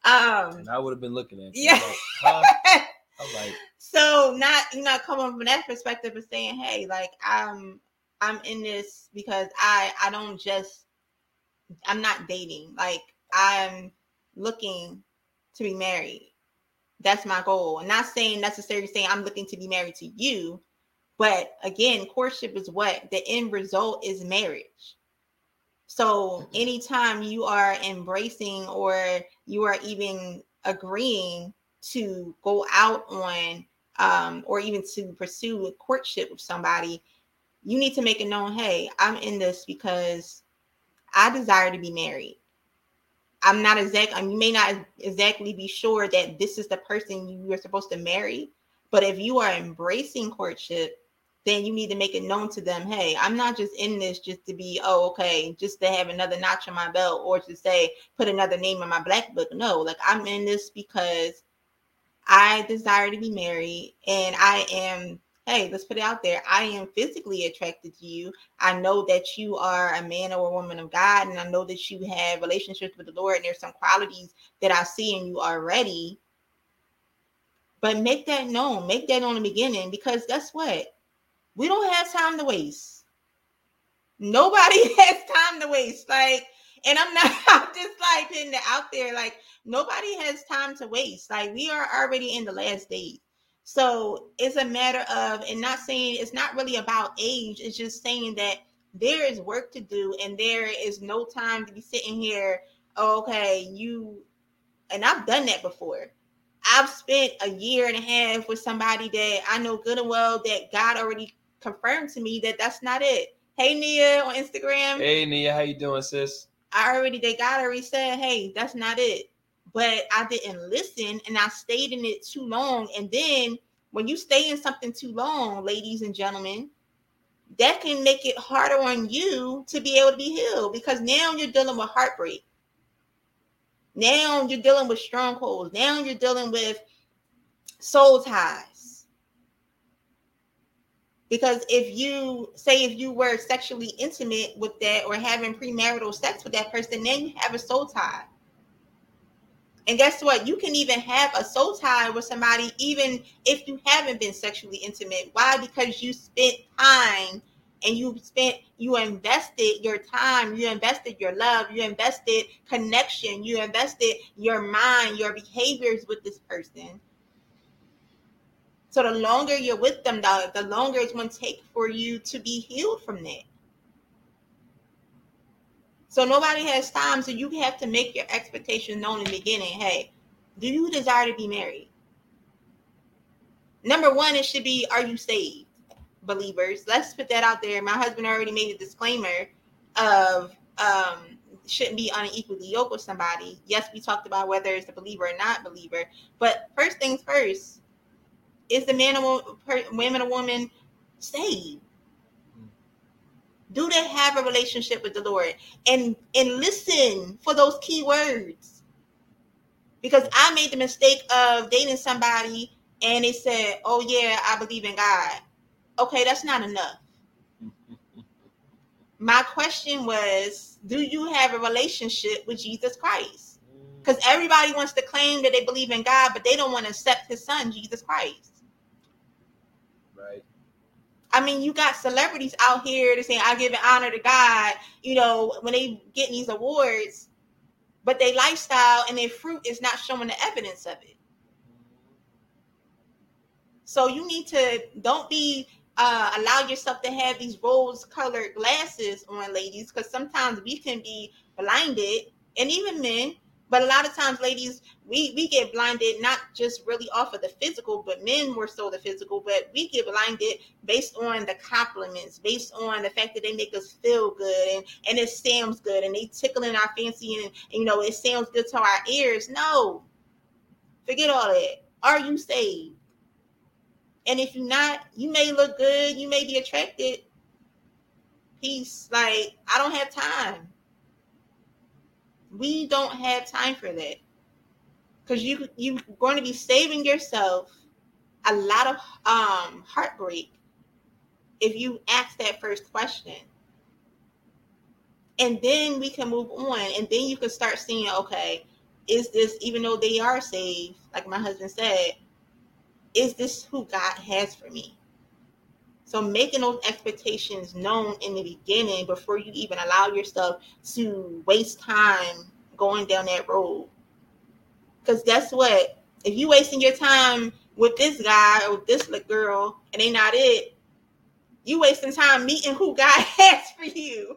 Um and i would have been looking at you Yeah. like, huh? like so not you not coming from that perspective of saying hey like i'm i'm in this because i i don't just i'm not dating. Like i'm looking to be married. That's my goal. I'm not saying necessarily saying i'm looking to be married to you but again courtship is what? The end result is marriage so anytime you are embracing or you are even agreeing to go out on um, or even to pursue a courtship with somebody, you need to make it known, hey, I'm in this because I desire to be married. I'm not exact. I mean, you may not exactly be sure that this is the person you are supposed to marry, but if you are embracing courtship, then you need to make it known to them, hey, I'm not just in this just to be, oh, okay, just to have another notch on my belt or to say put another name in my black book. No, like I'm in this because I desire to be married and I am, hey, let's put it out there. I am physically attracted to you. I know that you are a man or a woman of God, and I know that you have relationships with the Lord, and there's some qualities that I see in you already. But make that known, make that on the beginning, because guess what? We don't have time to waste. Nobody has time to waste. Like, and I'm not I'm just like putting it out there. Like, nobody has time to waste. Like, we are already in the last days. So it's a matter of, and not saying it's not really about age, it's just saying that there is work to do and there is no time to be sitting here. Oh, okay, you, and I've done that before. I've spent a year and a half with somebody that I know good and well that God already confirmed to me that that's not it. Hey, Nia on Instagram. hey nia how you doing sis I already, they got already said, hey, that's not it. but I didn't listen and I stayed in it too long. And then when you stay in something too long, ladies and gentlemen, that can make it harder on you to be able to be healed because now you're dealing with heartbreak. Now you're dealing with strongholds. Now you're dealing with soul ties. Because if you say if you were sexually intimate with that or having premarital sex with that person, then you have a soul tie. And guess what? You can even have a soul tie with somebody, even if you haven't been sexually intimate. Why? Because you spent time and you spent, you invested your time, you invested your love, you invested connection, you invested your mind, your behaviors with this person. So the longer you're with them, the, the longer it's going to take for you to be healed from that. So nobody has time. So you have to make your expectations known in the beginning. Hey, do you desire to be married? Number one, it should be, are you saved? Believers. Let's put that out there. My husband already made a disclaimer of um shouldn't be unequally yoked with somebody. Yes, we talked about whether it's a believer or not believer, but first things first, is the man or woman or woman saved? do they have a relationship with the Lord? And and listen for those key words. Because I made the mistake of dating somebody and they said, "Oh yeah, I believe in God." Okay, that's not enough. My question was, do you have a relationship with Jesus Christ? Because everybody wants to claim that they believe in God, but they don't want to accept his son, Jesus Christ. I mean, you got celebrities out here to say, I give an honor to God, you know, when they get these awards, but their lifestyle and their fruit is not showing the evidence of it. So you need to don't be uh, allow yourself to have these rose colored glasses on, ladies, because sometimes we can be blinded, and even men but a lot of times, ladies, we we get blinded not just really off of the physical, but men more so the physical. But we get blinded based on the compliments, based on the fact that they make us feel good and and it sounds good and they tickling our fancy and, and you know it sounds good to our ears. No, forget all that. Are you saved? And if you're not, you may look good, you may be attracted. Peace. Like I don't have time. We don't have time for that. Because you you're going to be saving yourself a lot of um heartbreak if you ask that first question. And then we can move on. And then you can start seeing, okay, is this, even though they are saved, like my husband said, is this who God has for me? So making those expectations known in the beginning before you even allow yourself to waste time going down that road. Because guess what? If you wasting your time with this guy or this girl and they not it, you wasting time meeting who God has for you.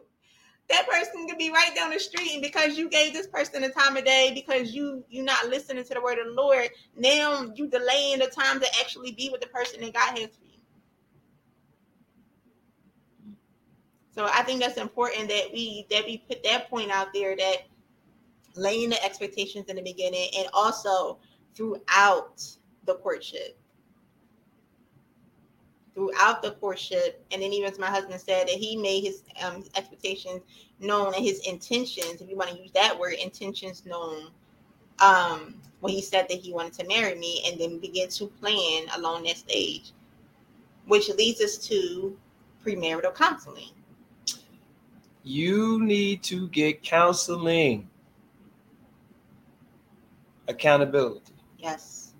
That person could be right down the street, and because you gave this person the time of day, because you you not listening to the word of the Lord, now you delaying the time to actually be with the person that God has for you. So I think that's important that we that we put that point out there that laying the expectations in the beginning and also throughout the courtship. Throughout the courtship, and then even as my husband said that he made his um, expectations known and his intentions, if you want to use that word, intentions known, um, when he said that he wanted to marry me, and then begin to plan along that stage, which leads us to premarital counseling you need to get counseling. Accountability. Yes.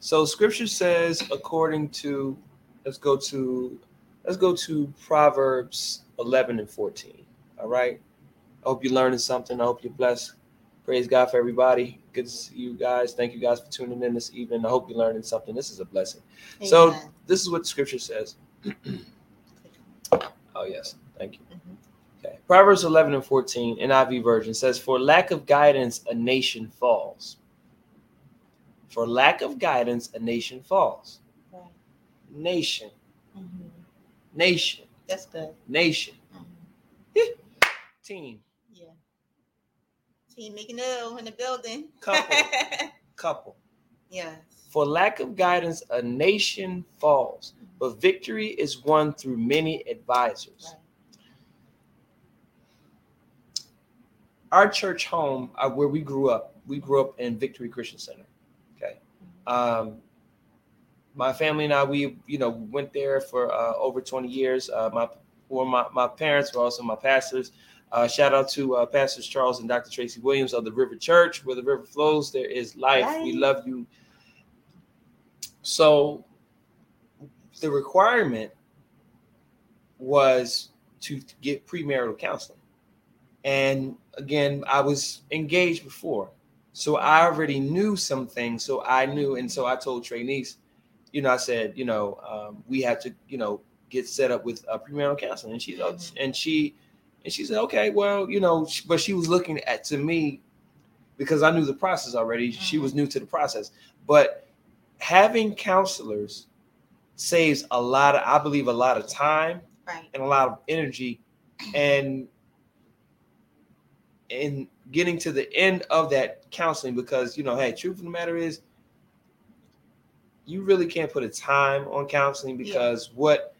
So scripture says, according to let's go to let's go to Proverbs 11 and 14. All right. I hope you're learning something. I hope you're blessed. Praise God for everybody. Good to see you guys. Thank you guys for tuning in this evening. I hope you're learning something. This is a blessing. Amen. So this is what scripture says. oh yes, thank you. Mm-hmm. Proverbs 11 and 14, NIV version says, For lack of guidance, a nation falls. For lack of guidance, a nation falls. Right. Nation. Mm-hmm. Nation. That's good. Nation. Mm-hmm. Team. Yeah. Team McNeil in the building. Couple. Couple. yes. For lack of guidance, a nation falls, but victory is won through many advisors. Right. Our church home, uh, where we grew up, we grew up in Victory Christian Center. Okay. Um, my family and I, we you know went there for uh, over 20 years. Uh, my or my, my parents were also my pastors. Uh, shout out to uh, Pastors Charles and Dr. Tracy Williams of the River Church, where the river flows, there is life. We love you. So the requirement was to get premarital counseling. And again, I was engaged before. So I already knew some things. So I knew. And so I told Trinice, you know, I said, you know, um, we had to, you know, get set up with uh, premarital counseling. And she, Mhm. and she, and she said, okay, well, you know, but she was looking at to me because I knew the process already. She Mhm. was new to the process. But having counselors saves a lot of, I believe, a lot of time Right. and a lot of energy and in getting to the end of that counseling because you know hey truth of the matter is you really can't put a time on counseling Yeah. because what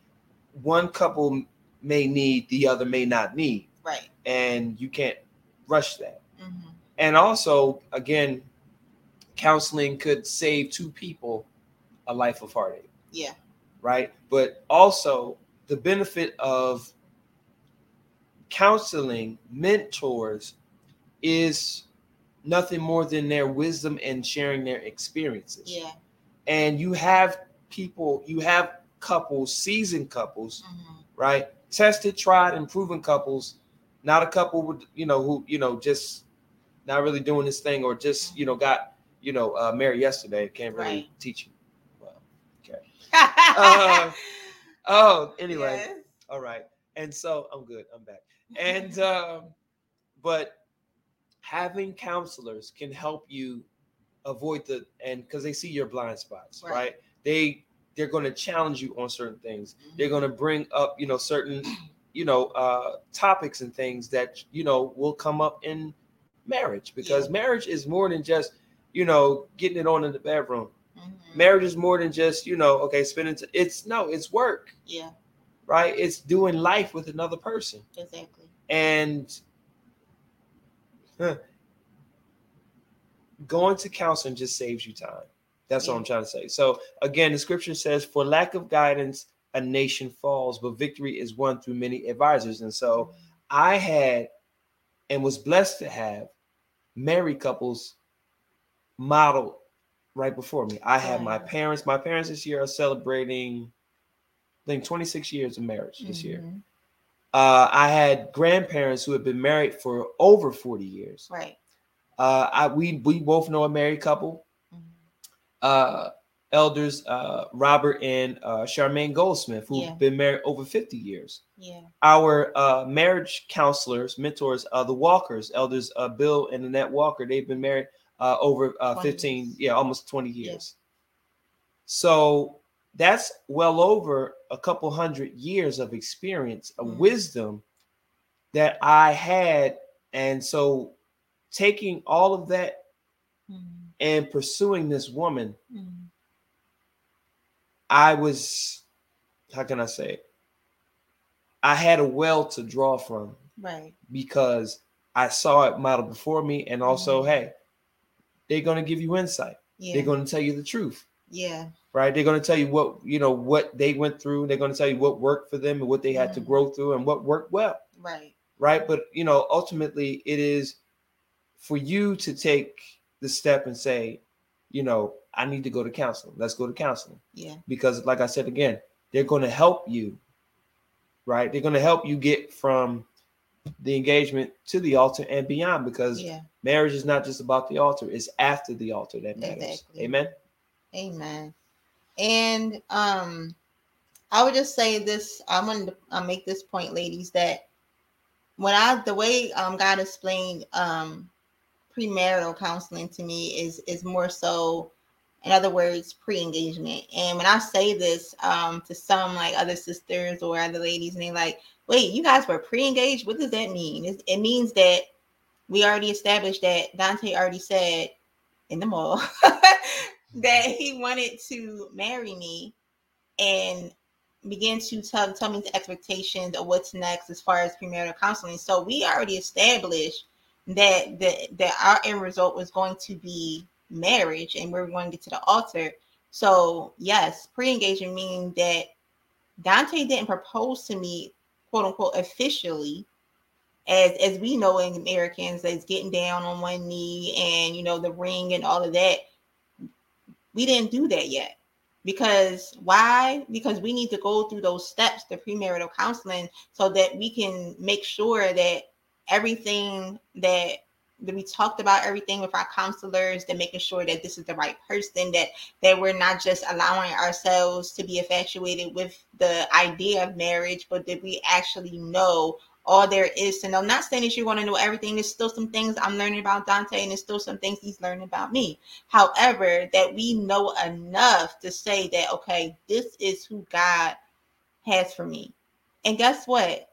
one couple may need the other may not need Right. and you can't rush that hmm and also again counseling could save two people a life of heartache Yeah. right? But also the benefit of counseling mentors is nothing more than their wisdom and sharing their experiences. Yeah. And you have people, you have couples, seasoned couples, hmm right? Tested, tried, and proven couples, not a couple with, you know, who, you know, just not really doing this thing or just, you know, got, you know, uh, married yesterday. Can't really Right. teach you. Well, okay. uh, oh, anyway. Yes. All right. And so I'm good. I'm back. And um, but having counselors can help you avoid the and because they see your blind spots, right? Right. They they're going to challenge you on certain things. Mm-hmm. They're going to bring up, you know, certain, you know, uh topics and things that you know will come up in marriage because Yeah. marriage is more than just, you know, getting it on in the bedroom. Mhm. Marriage is more than just, you know, okay, spending t- it's no, it's work Yeah. right? It's doing life with another person. Exactly. And huh, going to counseling just saves you time. That's what I'm trying to say. So again, the scripture says, For lack of guidance, a nation falls, but victory is won through many advisors. And so I had and was blessed to have married couples model right before me. I had my parents, my parents this year are celebrating, I think, 26 years of marriage this year. Mm-hmm. Uh, I had grandparents who had been married for over 40 years. Right. Uh, I, we, we both know a married couple, Mhm. uh, elders uh, Robert and uh, Charmaine Goldsmith, who've Yeah. been married over 50 years. Yeah. Our uh, marriage counselors, mentors, uh, the Walkers, elders uh, Bill and Annette Walker, they've been married uh, over uh, 15, years. yeah, almost 20 Yeah. years. So that's well over a couple hundred years of experience, of Mhm. wisdom that I had. And so taking all of that Mhm. and pursuing this woman, Mhm. I was, how can I say it? I had a well to draw from Right. because I saw it modeled before me. And also, Mhm. hey, they're going to give you insight. Yeah. They're going to tell you the truth, yeah. right? They're going to tell you what, you know, what they went through. They're going to tell you what worked for them and what they had to Mhm. grow through and what worked well, Right. right? But, you know, ultimately it is for you to take the step and say, you know, I need to go to counseling. Let's go to counseling. Yeah. because like i said again they're going to help you right they're going to help you get from the engagement to the altar and beyond because Yeah. marriage is not just about the altar it's after the altar that matters Exactly. amen Amen. And um, I would just say this. I wanted to uh, make this point, ladies, that when I the way um God explained um premarital counseling to me is is more so, in other words, pre-engagement. And when I say this um to some like other sisters or other ladies, and they're like, wait, you guys were pre-engaged. What does that mean? It, it means that we already established that Dante already said in the mall that he wanted to marry me and began to tell, tell me the expectations of what's next as far as premarital counseling. So we already established that that that our end result was going to be marriage and we are going to get to the altar. So yes, pre-engagement meaning that Dante didn't propose to me, quote unquote, officially, as as we know in Americans, as getting down on one knee and you know the ring and all of that. We didn't do that yet. Because why? Because we need to go through those steps, the premarital counseling, so that we can make sure that everything that that we talked about everything with our counselors that making sure that this is the right person that that we're not just allowing ourselves to be infatuated with the idea of marriage but that we actually know all there is to know. Not saying that you're going to know everything. There's still some things i'm learning about dante and there's still some things he's learning about me. However that we know enough to say that okay this is who god has for me. And guess what?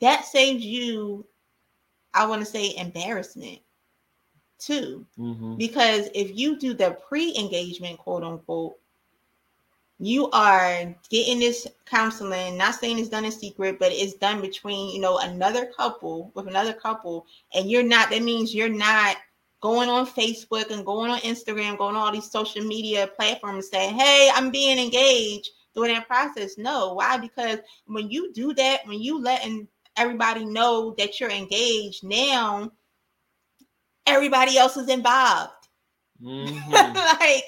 That saves you I want to say embarrassment too. Mm-hmm. Because if you do the pre engagement, quote unquote, you are getting this counseling, not saying it's done in secret, but it's done between, you know, another couple with another couple. And you're not, that means you're not going on Facebook and going on Instagram, going on all these social media platforms saying, hey, I'm being engaged during that process. No, why? Because when you do that, when you letting everybody know that you're engaged now everybody else is involved mm-hmm. like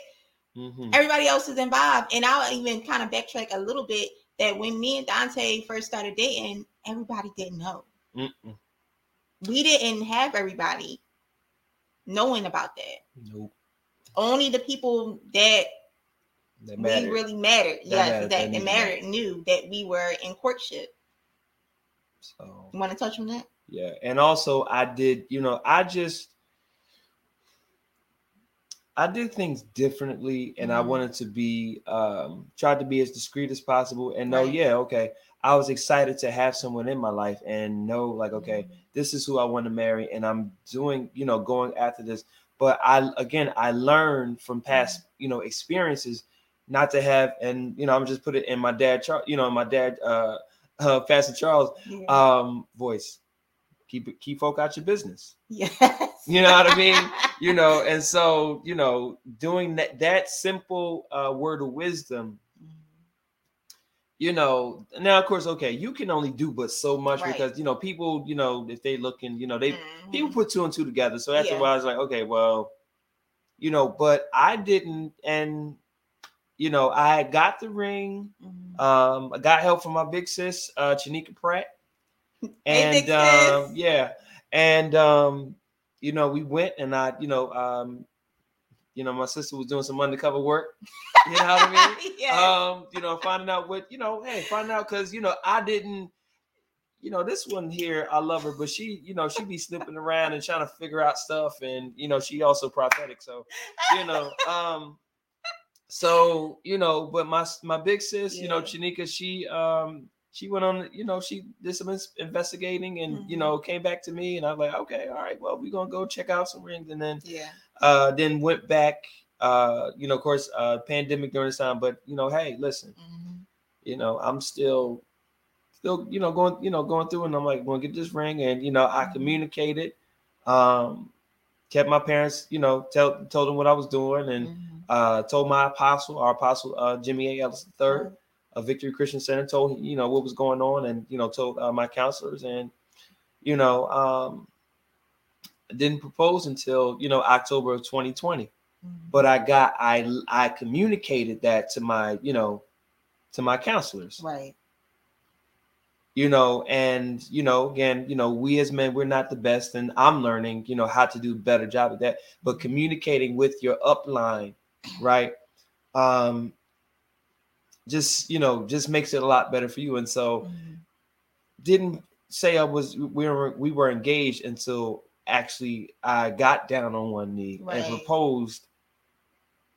mm-hmm. everybody else is involved and i'll even kind of backtrack a little bit that when me and dante first started dating everybody didn't know Mm-mm. we didn't have everybody knowing about that nope only the people that that we really mattered. That yes, mattered. that, that mattered knew that we were in courtship. So you want to touch on that? Yeah, and also I did, you know, I just I did things differently, and mm-hmm. I wanted to be um tried to be as discreet as possible, and know, right. yeah, okay, I was excited to have someone in my life, and know, like, okay, mm-hmm. this is who I want to marry, and I'm doing, you know, going after this. But I again, I learned from past, mm-hmm. you know, experiences not to have, and you know, I'm just put it in my dad, you know, my dad. uh uh, Pastor Charles yeah. um, voice. Keep it, keep folk out your business. Yes. You know what I mean? you know, and so you know, doing that that simple uh, word of wisdom. You know, now of course, okay, you can only do but so much right. because you know people, you know, if they looking, you know, they mm-hmm. people put two and two together. So after yeah. a while, I was like, okay, well, you know, but I didn't, and you know, I got the ring. Mm-hmm. Um, I got help from my big sis, uh, Chanika Pratt. And um, yeah, and um, you know, we went and I, you know, um, you know, my sister was doing some undercover work. You know what I mean? yeah. Um, you know, finding out what, you know, hey, finding out because you know, I didn't, you know, this one here, I love her, but she, you know, she be snipping around and trying to figure out stuff, and you know, she also prophetic. So, you know, um, so you know, but my my big sis, yeah. you know, Chanika, she um she went on, you know, she did some investigating and mm-hmm. you know came back to me, and I was like, okay, all right, well, we're gonna go check out some rings, and then yeah, uh, then went back, uh, you know, of course, uh, pandemic during this time, but you know, hey, listen, mm-hmm. you know, I'm still, still, you know, going, you know, going through, and I'm like, gonna get this ring, and you know, I mm-hmm. communicated, um, kept my parents, you know, tell told them what I was doing, and mm-hmm uh, told my apostle, our apostle uh, Jimmy A. Ellis III, mm-hmm. Victory Christian Center, told you know what was going on, and you know told uh, my counselors, and you know um, didn't propose until you know October of 2020. Mm-hmm. But I got I I communicated that to my you know to my counselors, right? You know, and you know, again, you know, we as men, we're not the best, and I'm learning, you know, how to do a better job of that. But communicating with your upline right? Um, just you know, just makes it a lot better for you. And so, mm-hmm. didn't say I was we were we were engaged until actually I got down on one knee right. and proposed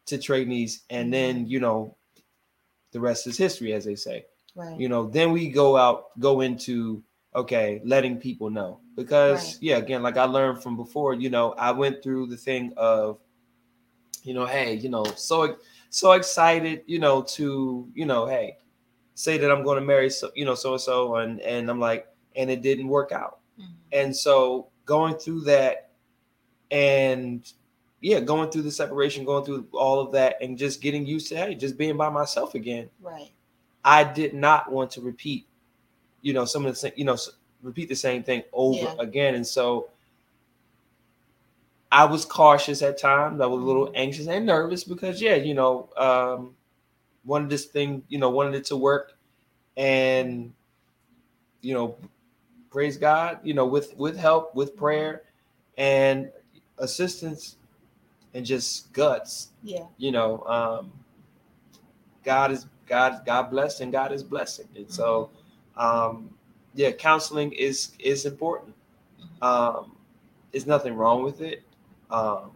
to Trinice, and mm-hmm. then you know, the rest is history, as they say. Right. You know, then we go out, go into okay, letting people know. because Right. yeah again like i learned from before you know i went through the thing of you know hey you know so so excited you know to you know hey say that i'm going to marry so you know so and so and and i'm like and it didn't work out Mhm. and so going through that and yeah going through the separation going through all of that and just getting used to hey just being by myself again Right. i did not want to repeat you know some of the same you know repeat the same thing over Yeah. again and so i was cautious at times. I was a little Mhm. anxious and nervous because yeah you know um wanted this thing you know wanted it to work. And you know praise god you know with with help with prayer and assistance and just guts Yeah. you know um god is god god blessed and god is blessing. And so um yeah counseling is is important. Um there's nothing wrong with it um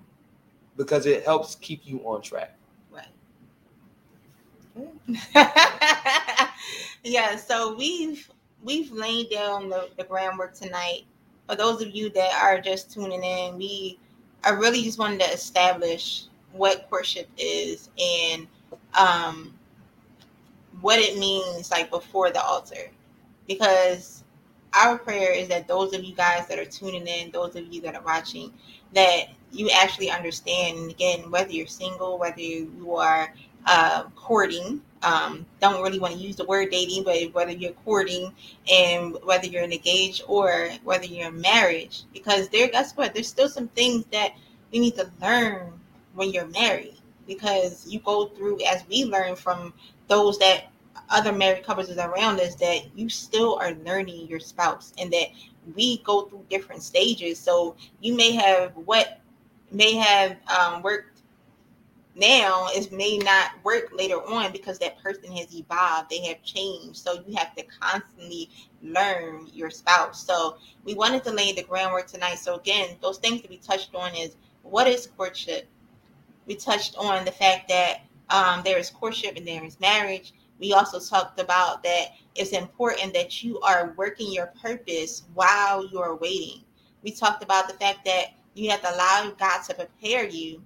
because it helps keep you on track Right. yeah, so we've we've laid down the, the groundwork tonight. For those of you that are just tuning in, we I really just wanted to establish what courtship is and um what it means like before the altar. Because our prayer is that those of you guys that are tuning in, those of you that are watching, that you actually understand. And again, whether you're single, whether you are uh, courting, um, don't really want to use the word dating, but whether you're courting and whether you're engaged or whether you're in marriage, because there, guess what? There's still some things that you need to learn when you're married, because you go through, as we learn from those that other married couples is around us that you still are learning your spouse and that we go through different stages. So you may have what may have um, worked now is may not work later on because that person has evolved. They have changed. So you have to constantly learn your spouse. So we wanted to lay the groundwork tonight. So again those things that we touched on is what is courtship? We touched on the fact that um, there is courtship and there is marriage. We also talked about that it's important that you are working your purpose while you are waiting we talked about the fact that you have to allow god to prepare you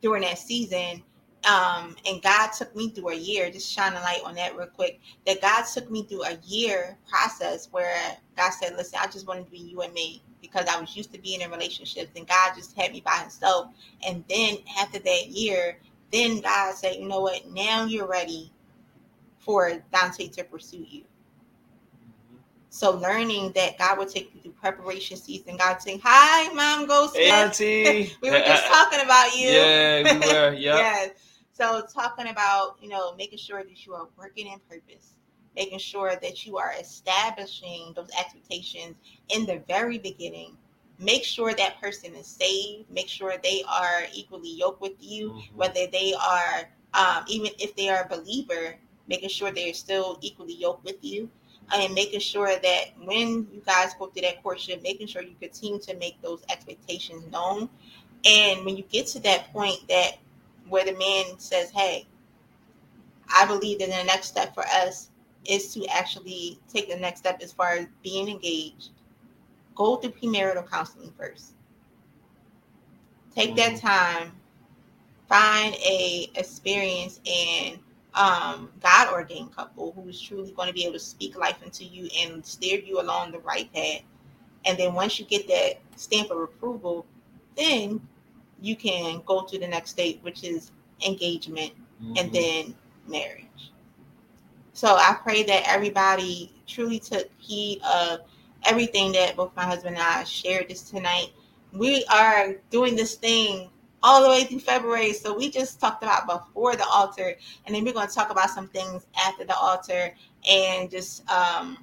during that season. Um, and God took me through a year, just shine a light on that real quick. That God took me through a year process where God said, Listen, I just wanted to be you and me because I was used to being in relationships and God just had me by himself. And then after that year, then God said, You know what? Now you're ready for Dante to pursue you. So learning that God will take you through preparation season. God saying, Hi, Mom Ghost. hey auntie we were just talking about you. yeah we were yeah yes. So talking about, you know, making sure that you are working in purpose, making sure that you are establishing those expectations in the very beginning. Make sure that person is saved. Make sure they are equally yoked with you, Mhm. whether they are, um, even if they are a believer, making sure they're still equally yoked with you. And making sure that when you guys go through that courtship, making sure you continue to make those expectations known. And when you get to that point that where the man says, Hey, I believe that the next step for us is to actually take the next step as far as being engaged. Go through premarital counseling first. Take that Mhm. time, find a experience and um, God ordained couple who is truly going to be able to speak life into you and steer you along the right path. And then once you get that stamp of approval, then you can go to the next state, which is engagement and Mhm. then marriage. So I pray that everybody truly took heed of everything that both my husband and I shared this tonight. We are doing this thing all the way through February. So we just talked about before the altar, and then we're going to talk about some things after the altar and just um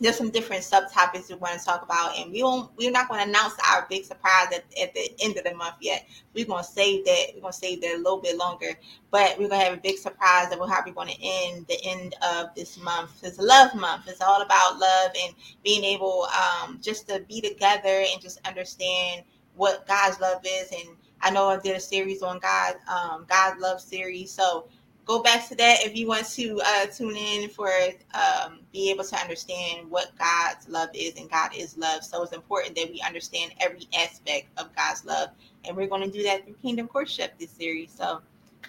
there's some different subtopics we want to talk about, and we won't. We're not going to announce our big surprise at, at the end of the month yet. We're going to save that. We're going to save that a little bit longer, but we're going to have a big surprise that we're going to end the end of this month. It's love month. It's all about love and being able um, just to be together and just understand what God's love is. And I know I did a series on God, um, God love series. So go back to that if you want to uh, tune in for um, be able to understand what God's love is, and God is love. So it's important that we understand every aspect of God's love, and we're going to do that through Kingdom Courtship this series. So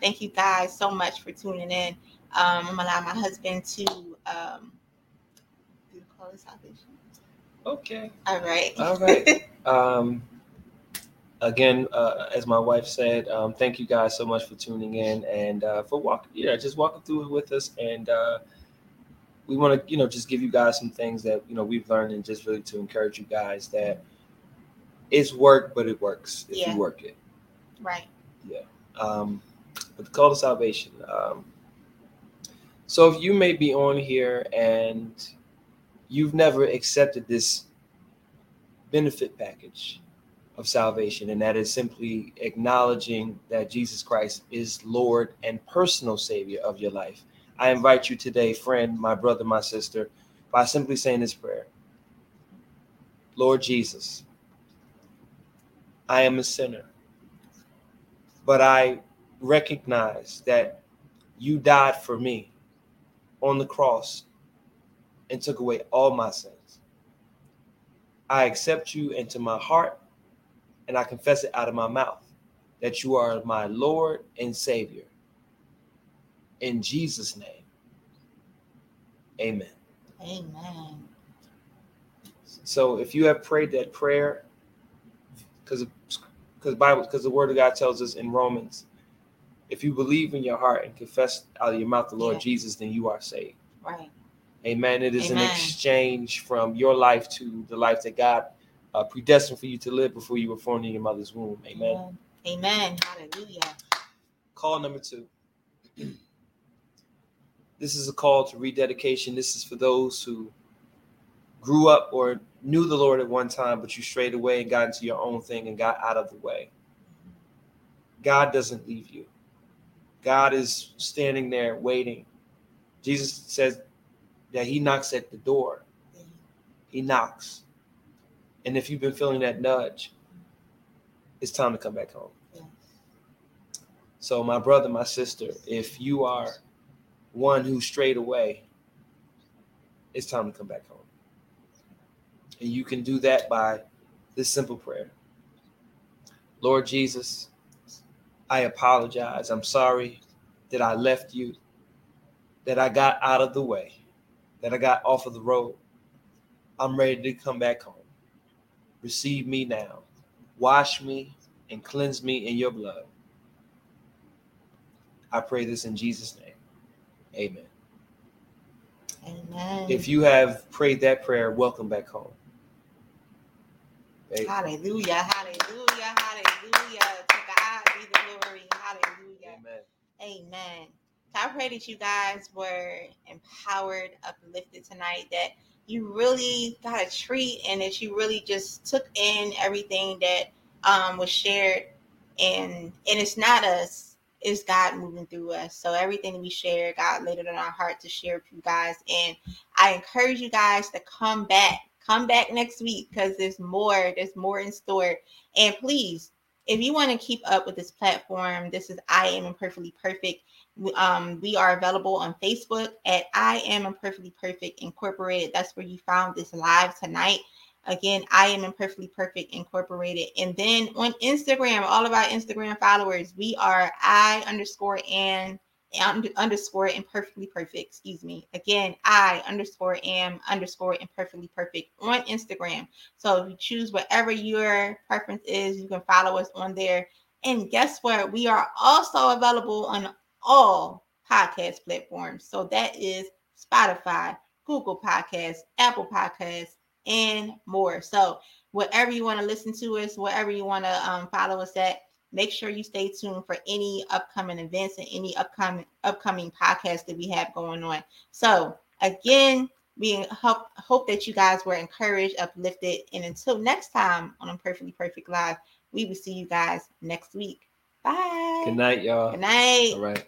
thank you guys so much for tuning in. Um, I'm gonna allow my husband to um, do the call of salvation. Okay. All right. All right. um, again, uh, as my wife said, um, thank you guys so much for tuning in and uh, for walking, yeah, just walking through it with us. And uh, we want to, you know, just give you guys some things that you know we've learned and just really to encourage you guys that it's work, but it works if Yeah. you work it. right. Yeah. Um, but the call to salvation. Um, so if you may be on here and you've never accepted this benefit package of salvation, and that is simply acknowledging that Jesus Christ is Lord and personal Savior of your life, I invite you today, friend, my brother, my sister, by simply saying this prayer Lord Jesus, I am a sinner, but I recognize that you died for me on the cross and took away all my sins. I accept you into my heart and I confess it out of my mouth that you are my Lord and Savior. In Jesus' name, amen. Amen. So if you have prayed that prayer, because because Bible because the Word of God tells us in Romans, if you believe in your heart and confess out of your mouth the Lord Yeah. Jesus, then you are saved. Right. Amen. It is Amen. an exchange from your life to the life that God uh, predestined for you to live before you were formed in your mother's womb. Amen. Amen. Hallelujah. Call number two. This is a call to rededication. This is for those who grew up or knew the Lord at one time, but you strayed away and got into your own thing and got out of the way. God doesn't leave you. God is standing there waiting. Jesus says that he knocks at the door. He knocks. And if you've been feeling that nudge, it's time to come back home. So, my brother, my sister, if you are one who strayed away, it's time to come back home. And you can do that by this simple prayer Lord Jesus, I apologize. I'm sorry that I left you, that I got out of the way, that I got off of the road. I'm ready to come back home. Receive me now. Wash me and cleanse me in your blood. I pray this in Jesus' name. Amen. Amen. If you have prayed that prayer, welcome back home. Hey, Hallelujah. Hallelujah. Hallelujah. To God be the glory. Hallelujah. Amen. Amen. So I pray that you guys were empowered, uplifted tonight, that you really got a treat and that you really just took in everything that um, was shared. And and it's not us, it's God moving through us. So everything we share, God laid it on our heart to share with you guys. And I encourage you guys to come back. Come back next week because there's more. There's more in store. And please, if you want to keep up with this platform, this is I Am Imperfectly Perfect. We- Um, we are available on Facebook at I Am Imperfectly Perfect Incorporated. That's where you found this live tonight. Again, I Am Imperfectly Perfect Incorporated. And then on Instagram, all of our Instagram followers, we are I underscore and und- underscore imperfectly perfect. Excuse me. Again, I underscore am underscore imperfectly perfect on Instagram. So if you choose whatever your preference is, you can follow us on there. And guess what? We are also available on all podcast platforms. So that is Spotify, Google Podcasts, Apple Podcasts, and more. So whatever you want to listen to us, wherever you want to um, follow us at, make sure you stay tuned for any upcoming events and any upcoming upcoming podcasts that we have going on. So again, we hope hope that you guys were encouraged, uplifted, and until next time on a perfectly Perfect Live, we will see you guys next week. Bye. Good night, y'all. Good night. All right.